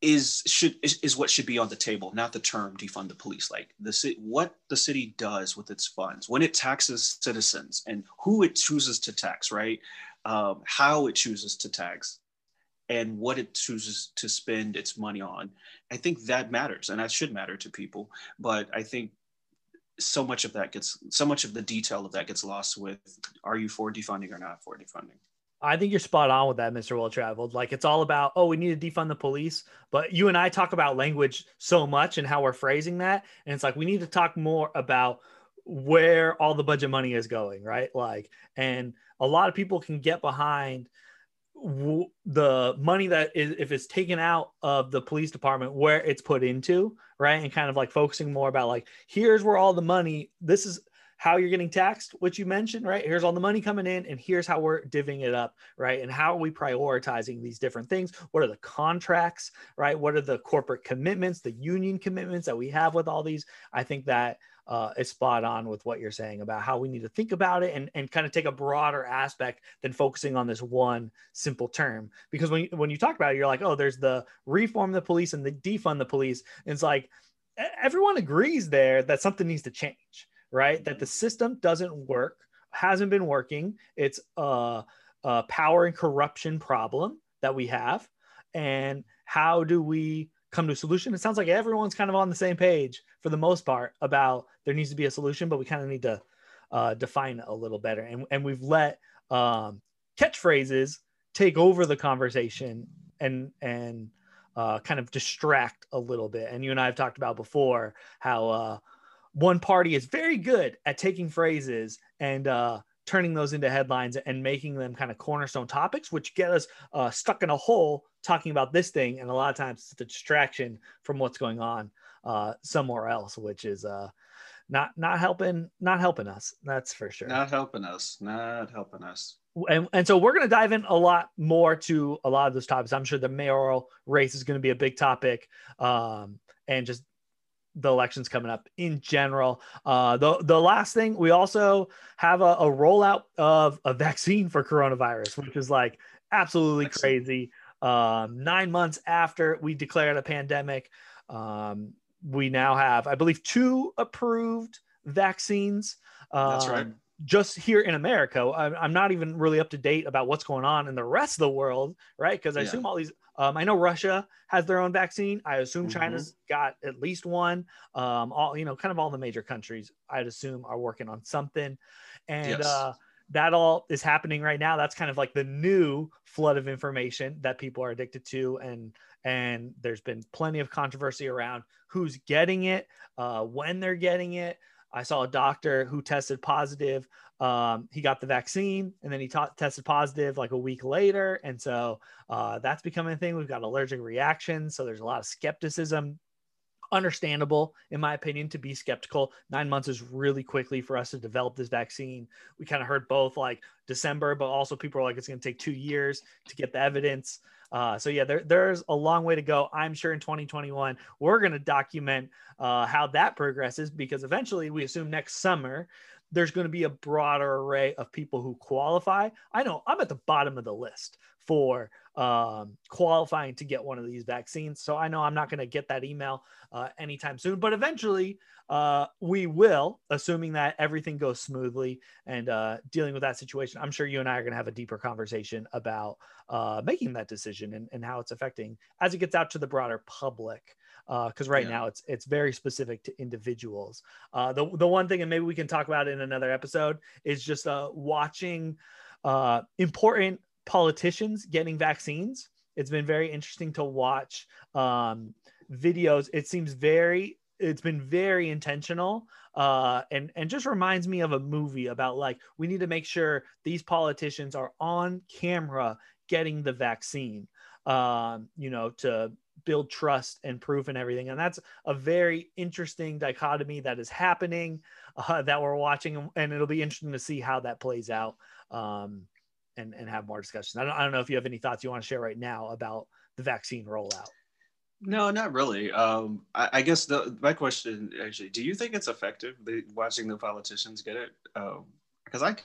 Speaker 2: is should is, is what should be on the table, not the term defund the police. Like the city, what the city does with its funds when it taxes citizens and who it chooses to tax, right? Um, how it chooses to tax, and what it chooses to spend its money on. I think that matters, and that should matter to people. But I think so much of that gets so much of the detail of that gets lost with are you for defunding or not for defunding
Speaker 1: I think you're spot on with that, Mr. Well Traveled. Like it's all about, oh, we need to defund the police. But you and I talk about language so much and how we're phrasing that. And it's like we need to talk more about where all the budget money is going, right? Like, and a lot of people can get behind w- the money that is if it's taken out of the police department where it's put into right? And kind of like focusing more about like here's where all the money this is how you're getting taxed which you mentioned right? Here's all the money coming in and here's how we're divvying it up right? And how are we prioritizing these different things? What are the contracts right? What are the corporate commitments the union commitments that we have with all these? I think that uh, is spot on with what you're saying about how we need to think about it and, and kind of take a broader aspect than focusing on this one simple term. Because when you, when you talk about it, you're like, oh, there's the reform the police and the defund the police. And it's like everyone agrees there that something needs to change, right? That the system doesn't work, hasn't been working. It's a, a power and corruption problem that we have. And how do we come to a solution. It sounds like everyone's kind of on the same page for the most part about there needs to be a solution, but we kind of need to uh, define it a little better. And, and we've let um, catchphrases take over the conversation and and uh, kind of distract a little bit. And you and I have talked about before how uh, one party is very good at taking phrases and uh, turning those into headlines and making them kind of cornerstone topics, which get us uh, stuck in a hole talking about this thing, and a lot of times it's a distraction from what's going on uh, somewhere else, which is uh, not not helping not helping us. That's for sure.
Speaker 2: Not helping us. Not helping us.
Speaker 1: And, and so we're going to dive in a lot more to a lot of those topics. I'm sure the mayoral race is going to be a big topic, um, and just the elections coming up in general. Uh, the the last thing we also have a, a rollout of a vaccine for coronavirus, which is like absolutely Excellent. crazy um, nine months after we declared a pandemic. Um, we now have, I believe, two approved vaccines.
Speaker 2: Um, That's right.
Speaker 1: Just here in America, I'm not even really up to date about what's going on in the rest of the world, right? Because I yeah. assume all these. Um, I know Russia has their own vaccine. I assume mm-hmm. China's got at least one. Um, all you know, kind of all the major countries, I'd assume, are working on something. And yes. uh, that all is happening right now that's kind of like the new flood of information that people are addicted to and and there's been plenty of controversy around who's getting it uh, when they're getting it i saw a doctor who tested positive um, he got the vaccine and then he t- tested positive like a week later and so uh, that's becoming a thing. We've got allergic reactions so there's a lot of skepticism understandable, in my opinion, to be skeptical. Nine months is really quickly for us to develop this vaccine. We kind of heard both like December, but also people are like, it's going to take two years to get the evidence. Uh, so yeah, there, there's a long way to go. I'm sure in 2021 we're going to document uh, how that progresses because eventually we assume next summer there's going to be a broader array of people who qualify. I know I'm at the bottom of the list for um, qualifying to get one of these vaccines. So I know I'm not going to get that email uh, anytime soon, but eventually uh, we will, assuming that everything goes smoothly and uh, dealing with that situation. I'm sure you and I are going to have a deeper conversation about uh, making that decision and, and how it's affecting as it gets out to the broader public. Because uh, right yeah. now it's it's very specific to individuals. Uh, the the one thing, and maybe we can talk about it in another episode, is just uh, watching important politicians getting vaccines. It's been very interesting to watch um, videos. It seems very it's been very intentional uh, and and just reminds me of a movie about like we need to make sure these politicians are on camera getting the vaccine um, you know to build trust and proof and everything and that's a very interesting dichotomy that is happening uh, that we're watching and it'll be interesting to see how that plays out um, and and have more discussions I don't, I don't know if you have any thoughts you want to share right now about the vaccine rollout
Speaker 2: no, not really. Um, I, I, guess the my question actually, do you think it's effective the, watching the politicians get it? Um, because I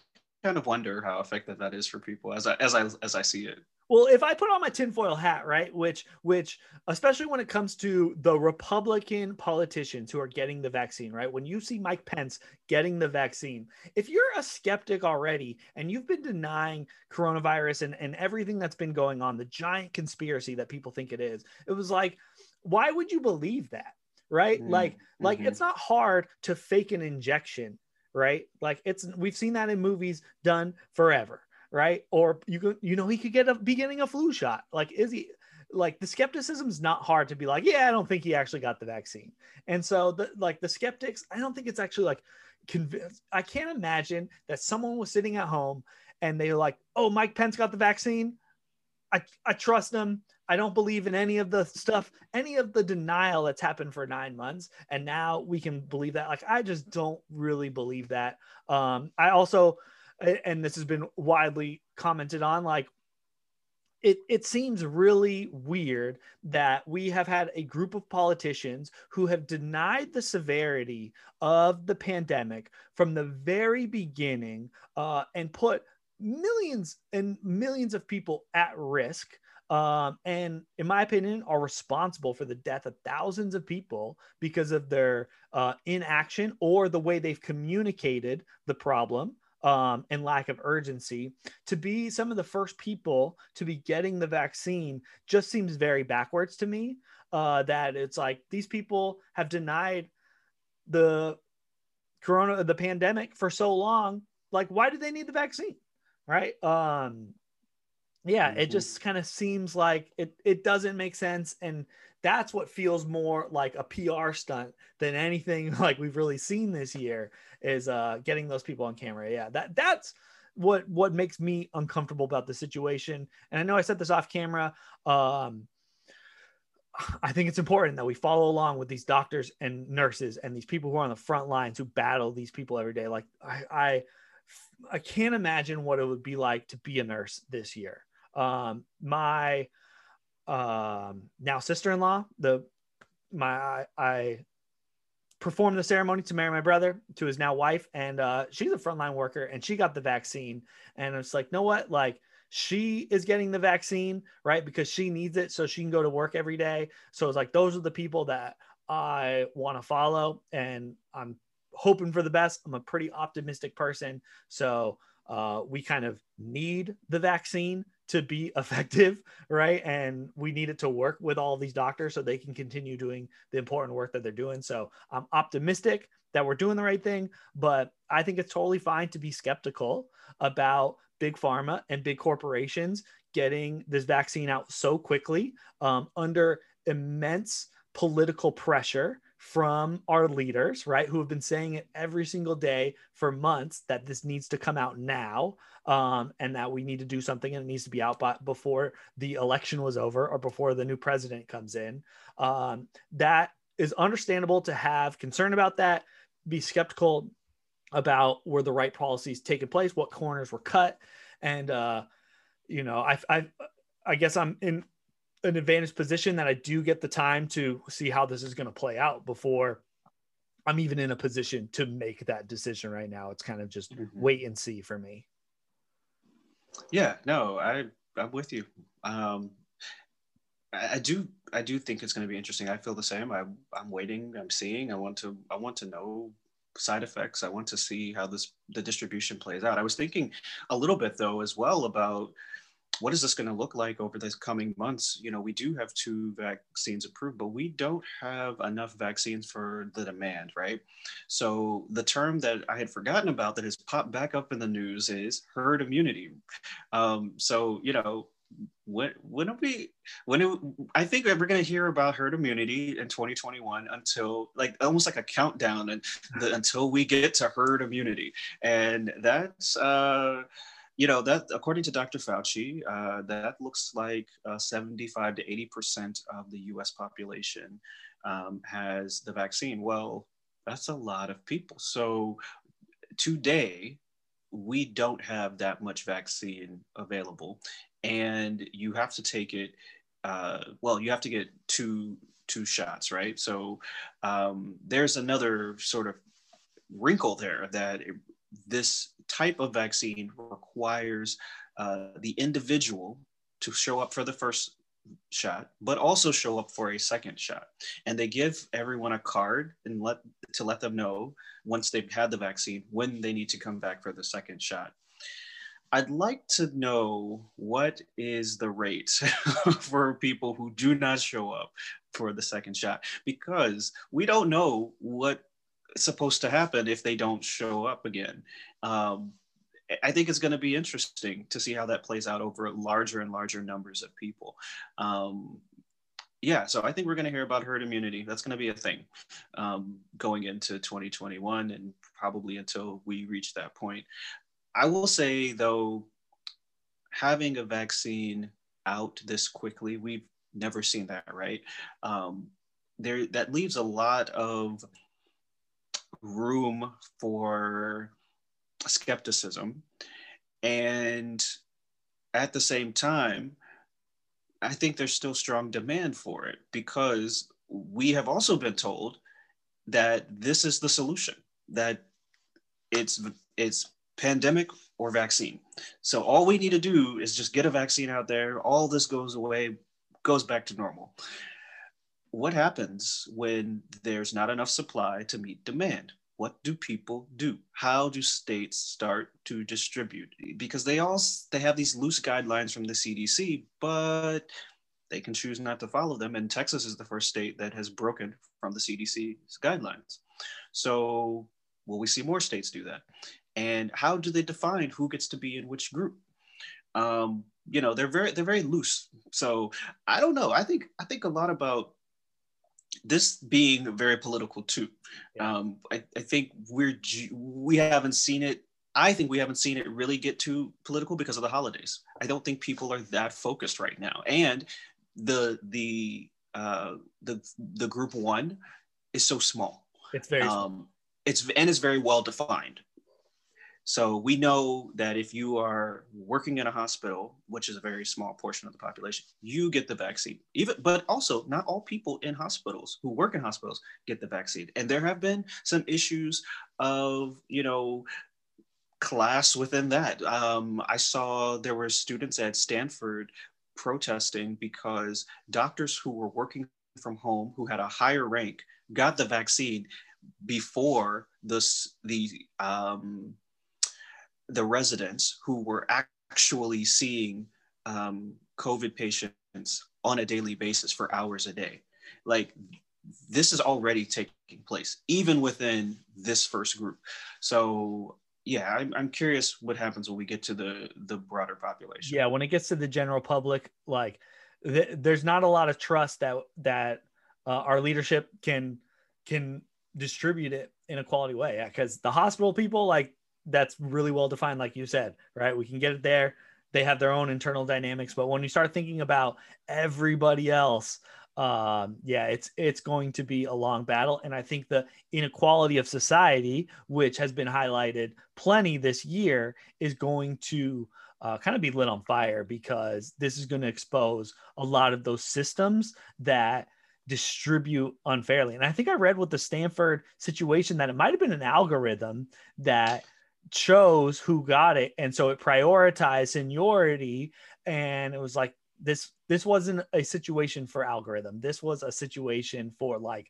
Speaker 2: kind of wonder how effective that is for people as I as I as I see it.
Speaker 1: Well, if I put on my tinfoil hat, right, which which especially when it comes to the Republican politicians who are getting the vaccine, right? When you see Mike Pence getting the vaccine, if you're a skeptic already and you've been denying coronavirus and, and everything that's been going on, the giant conspiracy that people think it is, it was like, why would you believe that? Right? Mm-hmm. Like, like mm-hmm. it's not hard to fake an injection, right? Like it's we've seen that in movies done forever right? Or you could, you know, he could get a beginning a flu shot. Like, is he like the skepticism is not hard to be like, yeah, I don't think he actually got the vaccine. And so the like the skeptics, I don't think it's actually like convinced. I can't imagine that someone was sitting at home and they're like, oh, Mike Pence got the vaccine. I, I trust him. I don't believe in any of the stuff, any of the denial that's happened for nine months. And now we can believe that. Like, I just don't really believe that. Um, I also, and this has been widely commented on like it, it seems really weird that we have had a group of politicians who have denied the severity of the pandemic from the very beginning uh, and put millions and millions of people at risk um, and in my opinion are responsible for the death of thousands of people because of their uh, inaction or the way they've communicated the problem um, and lack of urgency to be some of the first people to be getting the vaccine just seems very backwards to me. Uh, that it's like these people have denied the corona the pandemic for so long. Like why do they need the vaccine? Right? Um yeah mm-hmm. it just kind of seems like it it doesn't make sense. And that's what feels more like a PR stunt than anything like we've really seen this year is uh, getting those people on camera. Yeah, that that's what what makes me uncomfortable about the situation. And I know I said this off camera. Um, I think it's important that we follow along with these doctors and nurses and these people who are on the front lines who battle these people every day. Like I, I, I can't imagine what it would be like to be a nurse this year. Um, my um, now sister-in-law, the my I, I performed the ceremony to marry my brother to his now wife, and uh, she's a frontline worker, and she got the vaccine, and it's like, know what, like she is getting the vaccine right? Because she needs it so she can go to work every day. So it's like those are the people that i want to follow and i'm hoping for the best. I'm a pretty optimistic person. So uh, we kind of need the vaccine to be effective, right? And we need it to work with all these doctors so they can continue doing the important work that they're doing. So I'm optimistic that we're doing the right thing, but I think it's totally fine to be skeptical about big pharma and big corporations getting this vaccine out so quickly um, under immense political pressure from our leaders, right, who have been saying it every single day for months that this needs to come out now um, and that we need to do something and it needs to be out by, before the election was over or before the new president comes in. Um, that is understandable to have concern about that, be skeptical about where the right policies taking place, what corners were cut. And, uh, you know, I, I, I guess I'm in an advantage position that I do get the time to see how this is going to play out before I'm even in a position to make that decision right now. It's kind of just mm-hmm. wait and see for me.
Speaker 2: Yeah, no, I I'm with you. Um, I, I do I do think it's going to be interesting. I feel the same. I, I'm waiting. I'm seeing. I want to I want to know side effects. I want to see how this the distribution plays out. I was thinking a little bit though as well about what is this going to look like over the coming months? You know, we do have two vaccines approved, but we don't have enough vaccines for the demand, right? So the term that I had forgotten about that has popped back up in the news is herd immunity. Um, so you know, when when are we when I think we're going to hear about herd immunity in 2021 until like almost like a countdown and the, until we get to herd immunity, and that's. Uh, you know that according to Dr. Fauci, uh, that looks like uh, 75 to 80 percent of the U.S. population um, has the vaccine. Well, that's a lot of people. So today, we don't have that much vaccine available, and you have to take it. Uh, well, you have to get two two shots, right? So um, there's another sort of wrinkle there that it, this type of vaccine requires uh, the individual to show up for the first shot, but also show up for a second shot. And they give everyone a card and let to let them know once they've had the vaccine when they need to come back for the second shot. I'd like to know what is the rate for people who do not show up for the second shot because we don't know what supposed to happen if they don't show up again. Um, I think it's going to be interesting to see how that plays out over larger and larger numbers of people. Um, yeah, so I think we're going to hear about herd immunity. That's going to be a thing um, going into 2021 and probably until we reach that point. I will say, though, having a vaccine out this quickly, we've never seen that, right? Um, there, that leaves a lot of room for skepticism. And at the same time, I think there's still strong demand for it because we have also been told that this is the solution, that it's it's pandemic or vaccine. So all we need to do is just get a vaccine out there, all this goes away, goes back to normal what happens when there's not enough supply to meet demand? What do people do? How do states start to distribute? Because they all they have these loose guidelines from the CDC, but they can choose not to follow them. And Texas is the first state that has broken from the CDC's guidelines. So will we see more states do that? And how do they define who gets to be in which group? Um, you know, they're very they're very loose. So I don't know. I think I think a lot about this being very political too. Yeah. Um, I, I think we're we haven't seen it. I think we haven't seen it really get too political because of the holidays. I don't think people are that focused right now, and the the uh, the the group one is so small.
Speaker 1: It's very um,
Speaker 2: it's and it's very well defined. So we know that if you are working in a hospital, which is a very small portion of the population, you get the vaccine. Even but also not all people in hospitals who work in hospitals get the vaccine. And there have been some issues of, you know, class within that. Um, I saw there were students at Stanford protesting because doctors who were working from home who had a higher rank got the vaccine before this the um, the residents who were actually seeing um, COVID patients on a daily basis for hours a day. Like this is already taking place, even within this first group. So yeah, I'm, I'm curious what happens when we get to the the broader population.
Speaker 1: Yeah, when it gets to the general public, like th- there's not a lot of trust that that uh, our leadership can can distribute it in a quality way. Because the hospital people, like that's really well defined, like you said, right? We can get it there. They have their own internal dynamics, but when you start thinking about everybody else, um, yeah, it's it's going to be a long battle, and I think the inequality of society, which has been highlighted plenty this year, is going to uh, kind of be lit on fire because this is going to expose a lot of those systems that distribute unfairly. And I think I read with the Stanford situation that it might have been an algorithm that chose who got it and so it prioritized seniority and it was like this this wasn't a situation for algorithm. This was a situation for like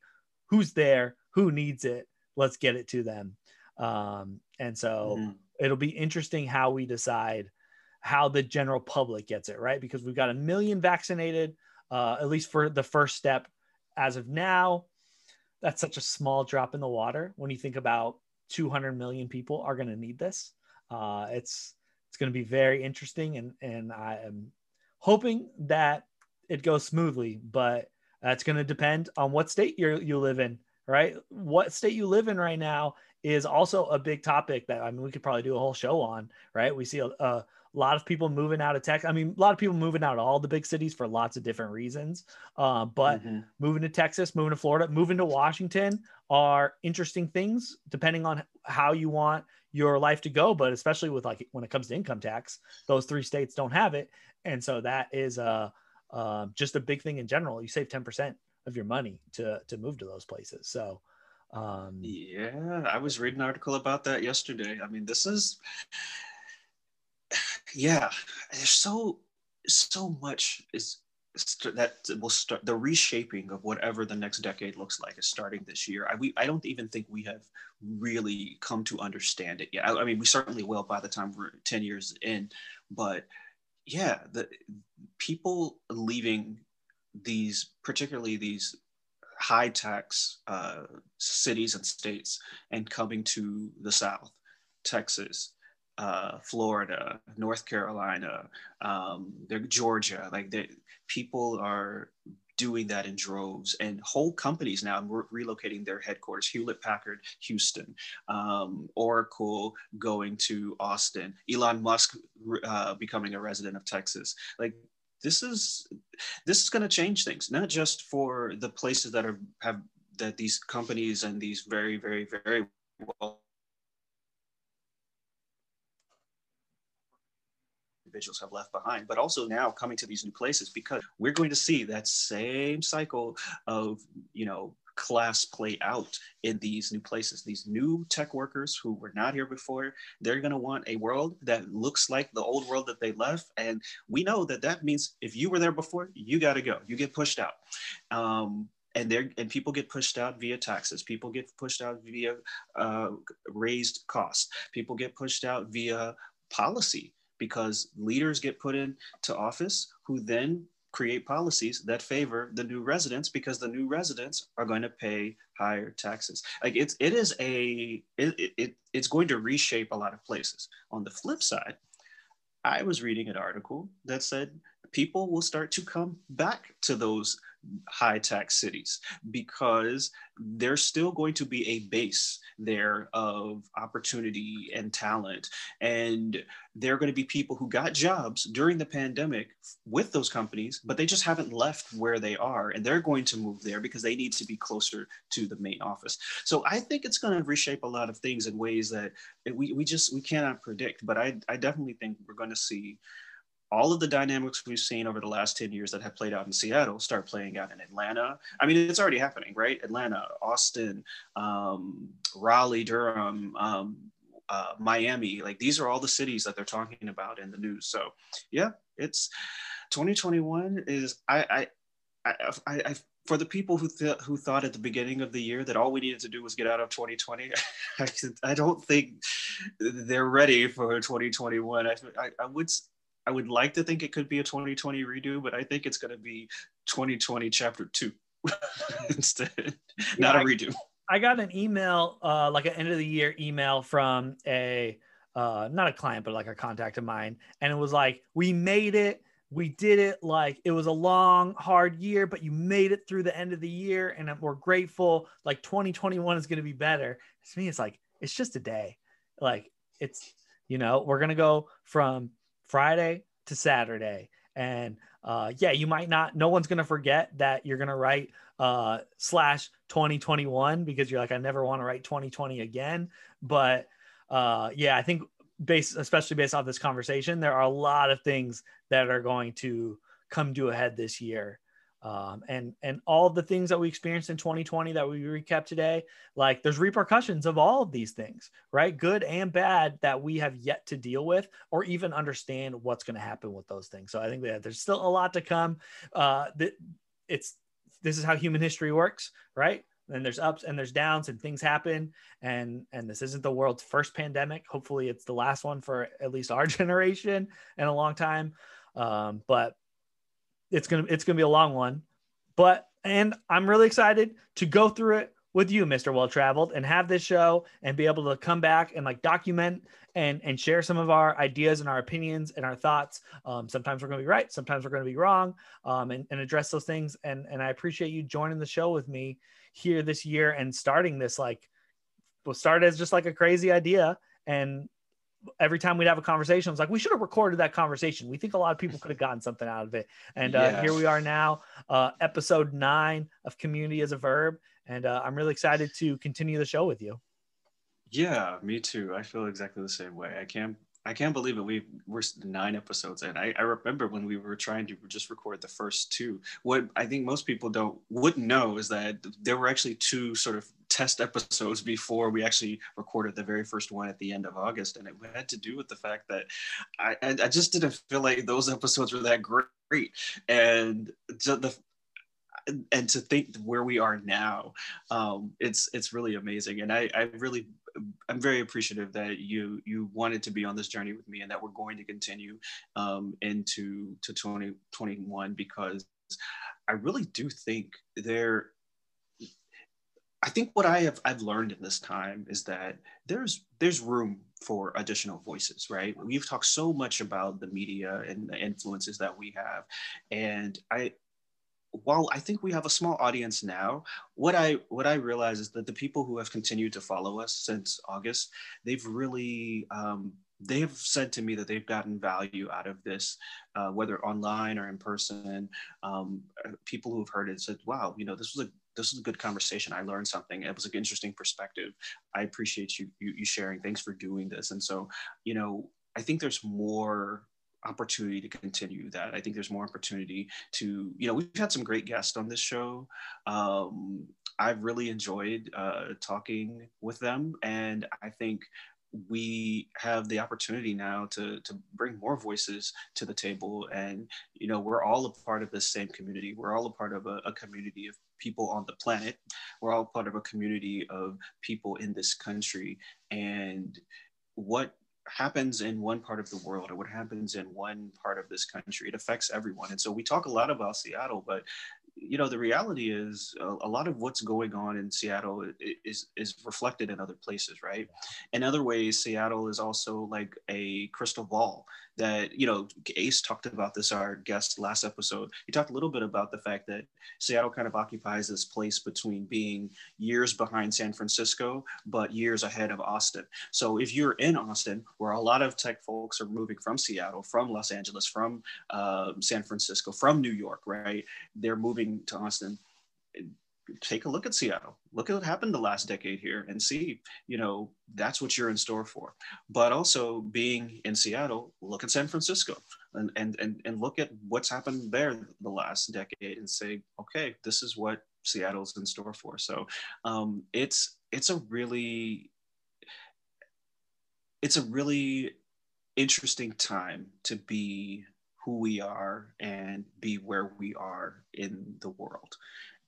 Speaker 1: who's there who needs it let's get it to them. Um, and so mm-hmm. it'll be interesting how we decide how the general public gets it right? Because we've got a million vaccinated uh, at least for the first step. As of now that's such a small drop in the water when you think about 200 million people are going to need this uh, it's it's going to be very interesting and and i am hoping that it goes smoothly, but that's going to depend on what state you you live in, right? What state you live in right now is also a big topic that I mean we could probably do a whole show on, right? We see a, a lot of people moving out of Texas. I mean, a lot of people moving out of all the big cities for lots of different reasons. Uh, but mm-hmm. moving to Texas, moving to Florida, moving to Washington are interesting things depending on how you want your life to go. But especially with like when it comes to income tax, those three states don't have it and so that is uh, uh, just a big thing in general. You save ten percent of your money to to move to those places. So
Speaker 2: um, yeah, I was reading an article about that yesterday. I mean, this is yeah, there's so so much is that will start the reshaping of whatever the next decade looks like is starting this year. I, we, I don't even think we have really come to understand it yet. I, I mean, we certainly will by the time we're 10 years in, but yeah, the people leaving these, particularly these high tax uh, cities and states, and coming to the South, Texas, uh, Florida, North Carolina, um, Georgia. Like they, people are doing that in droves and whole companies now re- relocating their headquarters hewlett packard houston um, oracle going to austin elon musk uh, becoming a resident of texas like this is this is going to change things not just for the places that are have that these companies and these very very very well individuals have left behind, but also now coming to these new places because we're going to see that same cycle of, you know, class play out in these new places. These new tech workers who were not here before, they're going to want a world that looks like the old world that they left. And we know that that means if you were there before, you got to go, you get pushed out. Um, and there and people get pushed out via taxes people get pushed out via uh, raised costs people get pushed out via policy because leaders get put into office who then create policies that favor the new residents because the new residents are going to pay higher taxes. Like it's it is a it, it it's going to reshape a lot of places. On the flip side i was reading an article that said people will start to come back to those high tax cities because there's still going to be a base there of opportunity and talent. And there are going to be people who got jobs during the pandemic with those companies, but they just haven't left where they are. And they're going to move there because they need to be closer to the main office. So I think it's going to reshape a lot of things in ways that we, we just we cannot predict. But I, I definitely think we're going to see all of the dynamics we've seen over the last 10 years that have played out in Seattle start playing out in Atlanta. I mean, it's already happening, right? Atlanta, Austin, um, Raleigh, Durham, um, uh, Miami. Like these are all the cities that they're talking about in the news. So, yeah, it's 2021 is I I I, I, I for the people who th- who thought at the beginning of the year that all we needed to do was get out of 2020, I, I don't think they're ready for 2021. I, I, I would I would like to think it could be a 2020 redo, but I think it's going to be 2020 chapter two instead, yeah, not a redo.
Speaker 1: I, got an email, uh, like an end of the year email from a, uh, not a client, but like a contact of mine. And it was like, we made it. We did it. Like it was a long, hard year, but you made it through the end of the year. And we're grateful. Like 2021 is going to be better. To me, it's like, it's just a day. Like it's, you know, we're going to go from Friday to Saturday. And uh, yeah, you might not, no one's going to forget that you're going to write uh, slash 2021 because you're like, I never want to write 2020 again. But uh, yeah, I think based, especially based off this conversation, there are a lot of things that are going to come to a head this year. Um, and and all the things that we experienced in 2020 that we recap today like there's repercussions of all of these things right? Good and bad that we have yet to deal with or even understand what's going to happen with those things. So i think that there's still a lot to come. Uh, that it's this is how human history works right? And there's ups and there's downs and things happen. And and this isn't the world's first pandemic. Hopefully it's the last one for at least our generation in a long time. Um, but it's gonna it's gonna be a long one, but and I'm really excited to go through it with you, Mr. Well Traveled, and have this show and be able to come back and like document and and share some of our ideas and our opinions and our thoughts. Um, sometimes we're going to be right, sometimes we're going to be wrong, um, and, and address those things. And and I appreciate you joining the show with me here this year and starting this like will start as just like a crazy idea and every time we'd have a conversation, I was like, we should have recorded that conversation. We think a lot of people could have gotten something out of it. And uh, here we are now, uh, episode nine of Community as a Verb. And uh, I'm really excited to continue the show with you.
Speaker 2: Yeah, me too. I feel exactly the same way. I can't I can't believe it. We we're nine episodes in. I, I remember when we were trying to just record the first two. What I think most people don't wouldn't know is that there were actually two sort of test episodes before we actually recorded the very first one at the end of August, and it had to do with the fact that I I just didn't feel like those episodes were that great, and the and to think where we are now, um, it's it's really amazing, and I I really I'm very appreciative that you you wanted to be on this journey with me and that we're going to continue um, into to 2021 because I really do think there I think what I have I've learned in this time is that there's there's room for additional voices, right? We've talked so much about the media and the influences that we have, and I while I think we have a small audience now, what I what I realize is that the people who have continued to follow us since August, they've really um, they have said to me that they've gotten value out of this, uh, whether online or in person. Um, people who've heard it said, "Wow, you know, this was a this was a good conversation. I learned something. It was an interesting perspective. I appreciate you, you you sharing. Thanks for doing this." And so, you know, I think there's more opportunity to continue that. I think there's more opportunity to, you know, we've had some great guests on this show. Um, I've really enjoyed uh, talking with them, and I think we have the opportunity now to to bring more voices to the table and you know we're all a part of this same community we're all a part of a, a, community of people on the planet. We're all part of a community of people in this country. And what happens in one part of the world or what happens in one part of this country it affects everyone. And so we talk a lot about seattle but you know the reality is a, a, lot of what's going on in seattle is is reflected in other places right? In other ways seattle is also like a crystal ball that you know ace talked about this our guest last episode. He talked a little bit about the fact that seattle kind of occupies this place between being years behind san francisco but years ahead of austin. So if you're in austin where a lot of tech folks are moving from seattle from los angeles from uh, san francisco from new york right they're moving to austin take a look at Seattle. Look at what happened the last decade here and see, you know, that's what you're in store for. But also being in Seattle, look at San Francisco and, and, and, and look at what's happened there the last decade and say, okay, this is what Seattle's in store for. So um, it's, it's a really, it's a really interesting time to be who we are and be where we are in the world.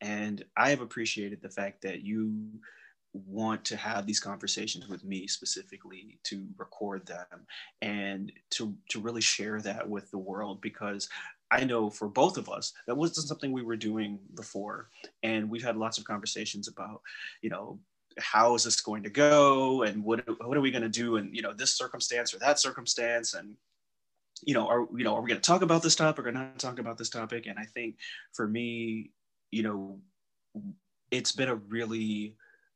Speaker 2: And I have appreciated the fact that you want to have these conversations with me specifically to record them and to to really share that with the world because I know for both of us that wasn't something we were doing before. And we've had lots of conversations about you know how is this going to go and what what are we going to do in you know this circumstance or that circumstance? And you know are you know are we going to talk about this topic or not talk about this topic? And I think for me you know, it's been a really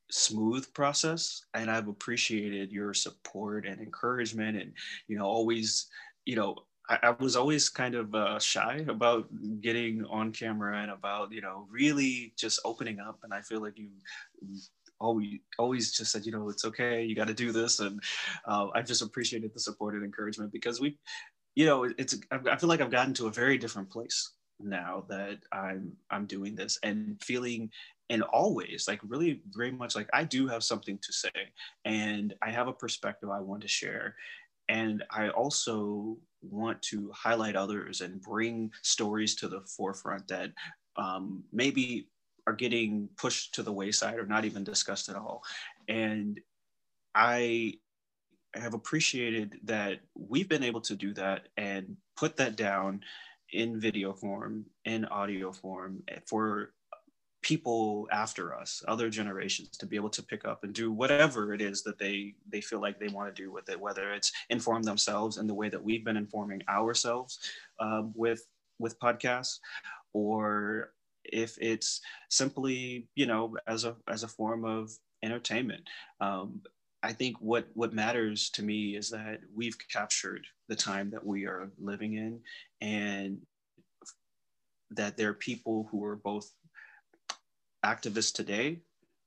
Speaker 2: smooth process and I've appreciated your support and encouragement and, you know, always, you know, I, was always kind of uh, shy about getting on camera and about, you know, really just opening up. And I feel like you always always just said you know it's okay you got to do this and uh, i just appreciated the support and encouragement because we you know it's i feel like i've gotten to a very different place now that I'm I'm doing this and feeling and always like really very much like I do have something to say and I have a perspective I want to share. And I also want to highlight others and bring stories to the forefront that um, maybe are getting pushed to the wayside or not even discussed at all. And I have appreciated that we've been able to do that and put that down in video form, in audio form for people after us, other generations to be able to pick up and do whatever it is that they they feel like they want to do with it, whether it's inform themselves in the way that we've been informing ourselves um, with with podcasts, or if it's simply you know as a as a form of entertainment. Um, I think what what matters to me is that we've captured the time that we are living in, and that there are people who are both activists today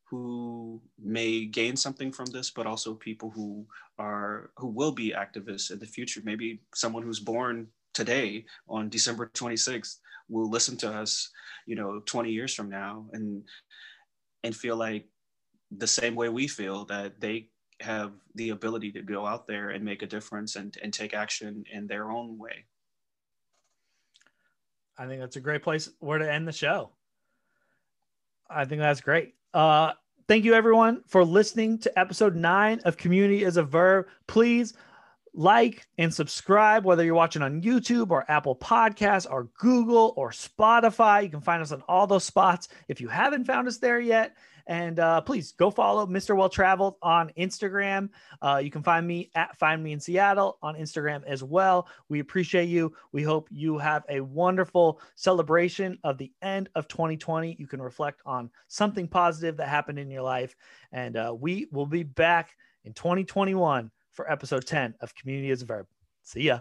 Speaker 2: who may gain something from this, but also people who are who will be activists in the future. Maybe someone who's born today on December 26th will listen to us, you know, 20 years from now and and feel like the same way we feel that they have the ability to go out there and make a difference and, and take action in their own way.
Speaker 1: I think that's a great place where to end the show. I think that's great. Uh, thank you everyone for listening to episode nine of Community is a Verb. Please like and subscribe, whether you're watching on YouTube or Apple Podcasts or Google or Spotify. You can find us on all those spots. If you haven't found us there yet, and uh, please go follow Mr. Well Traveled on Instagram. Uh, you can find me at Find Me in Seattle on Instagram as well. We appreciate you. We hope you have a wonderful celebration of the end of 2020. You can reflect on something positive that happened in your life. And uh, we will be back in 2021 for episode 10 of Community as a Verb. See ya.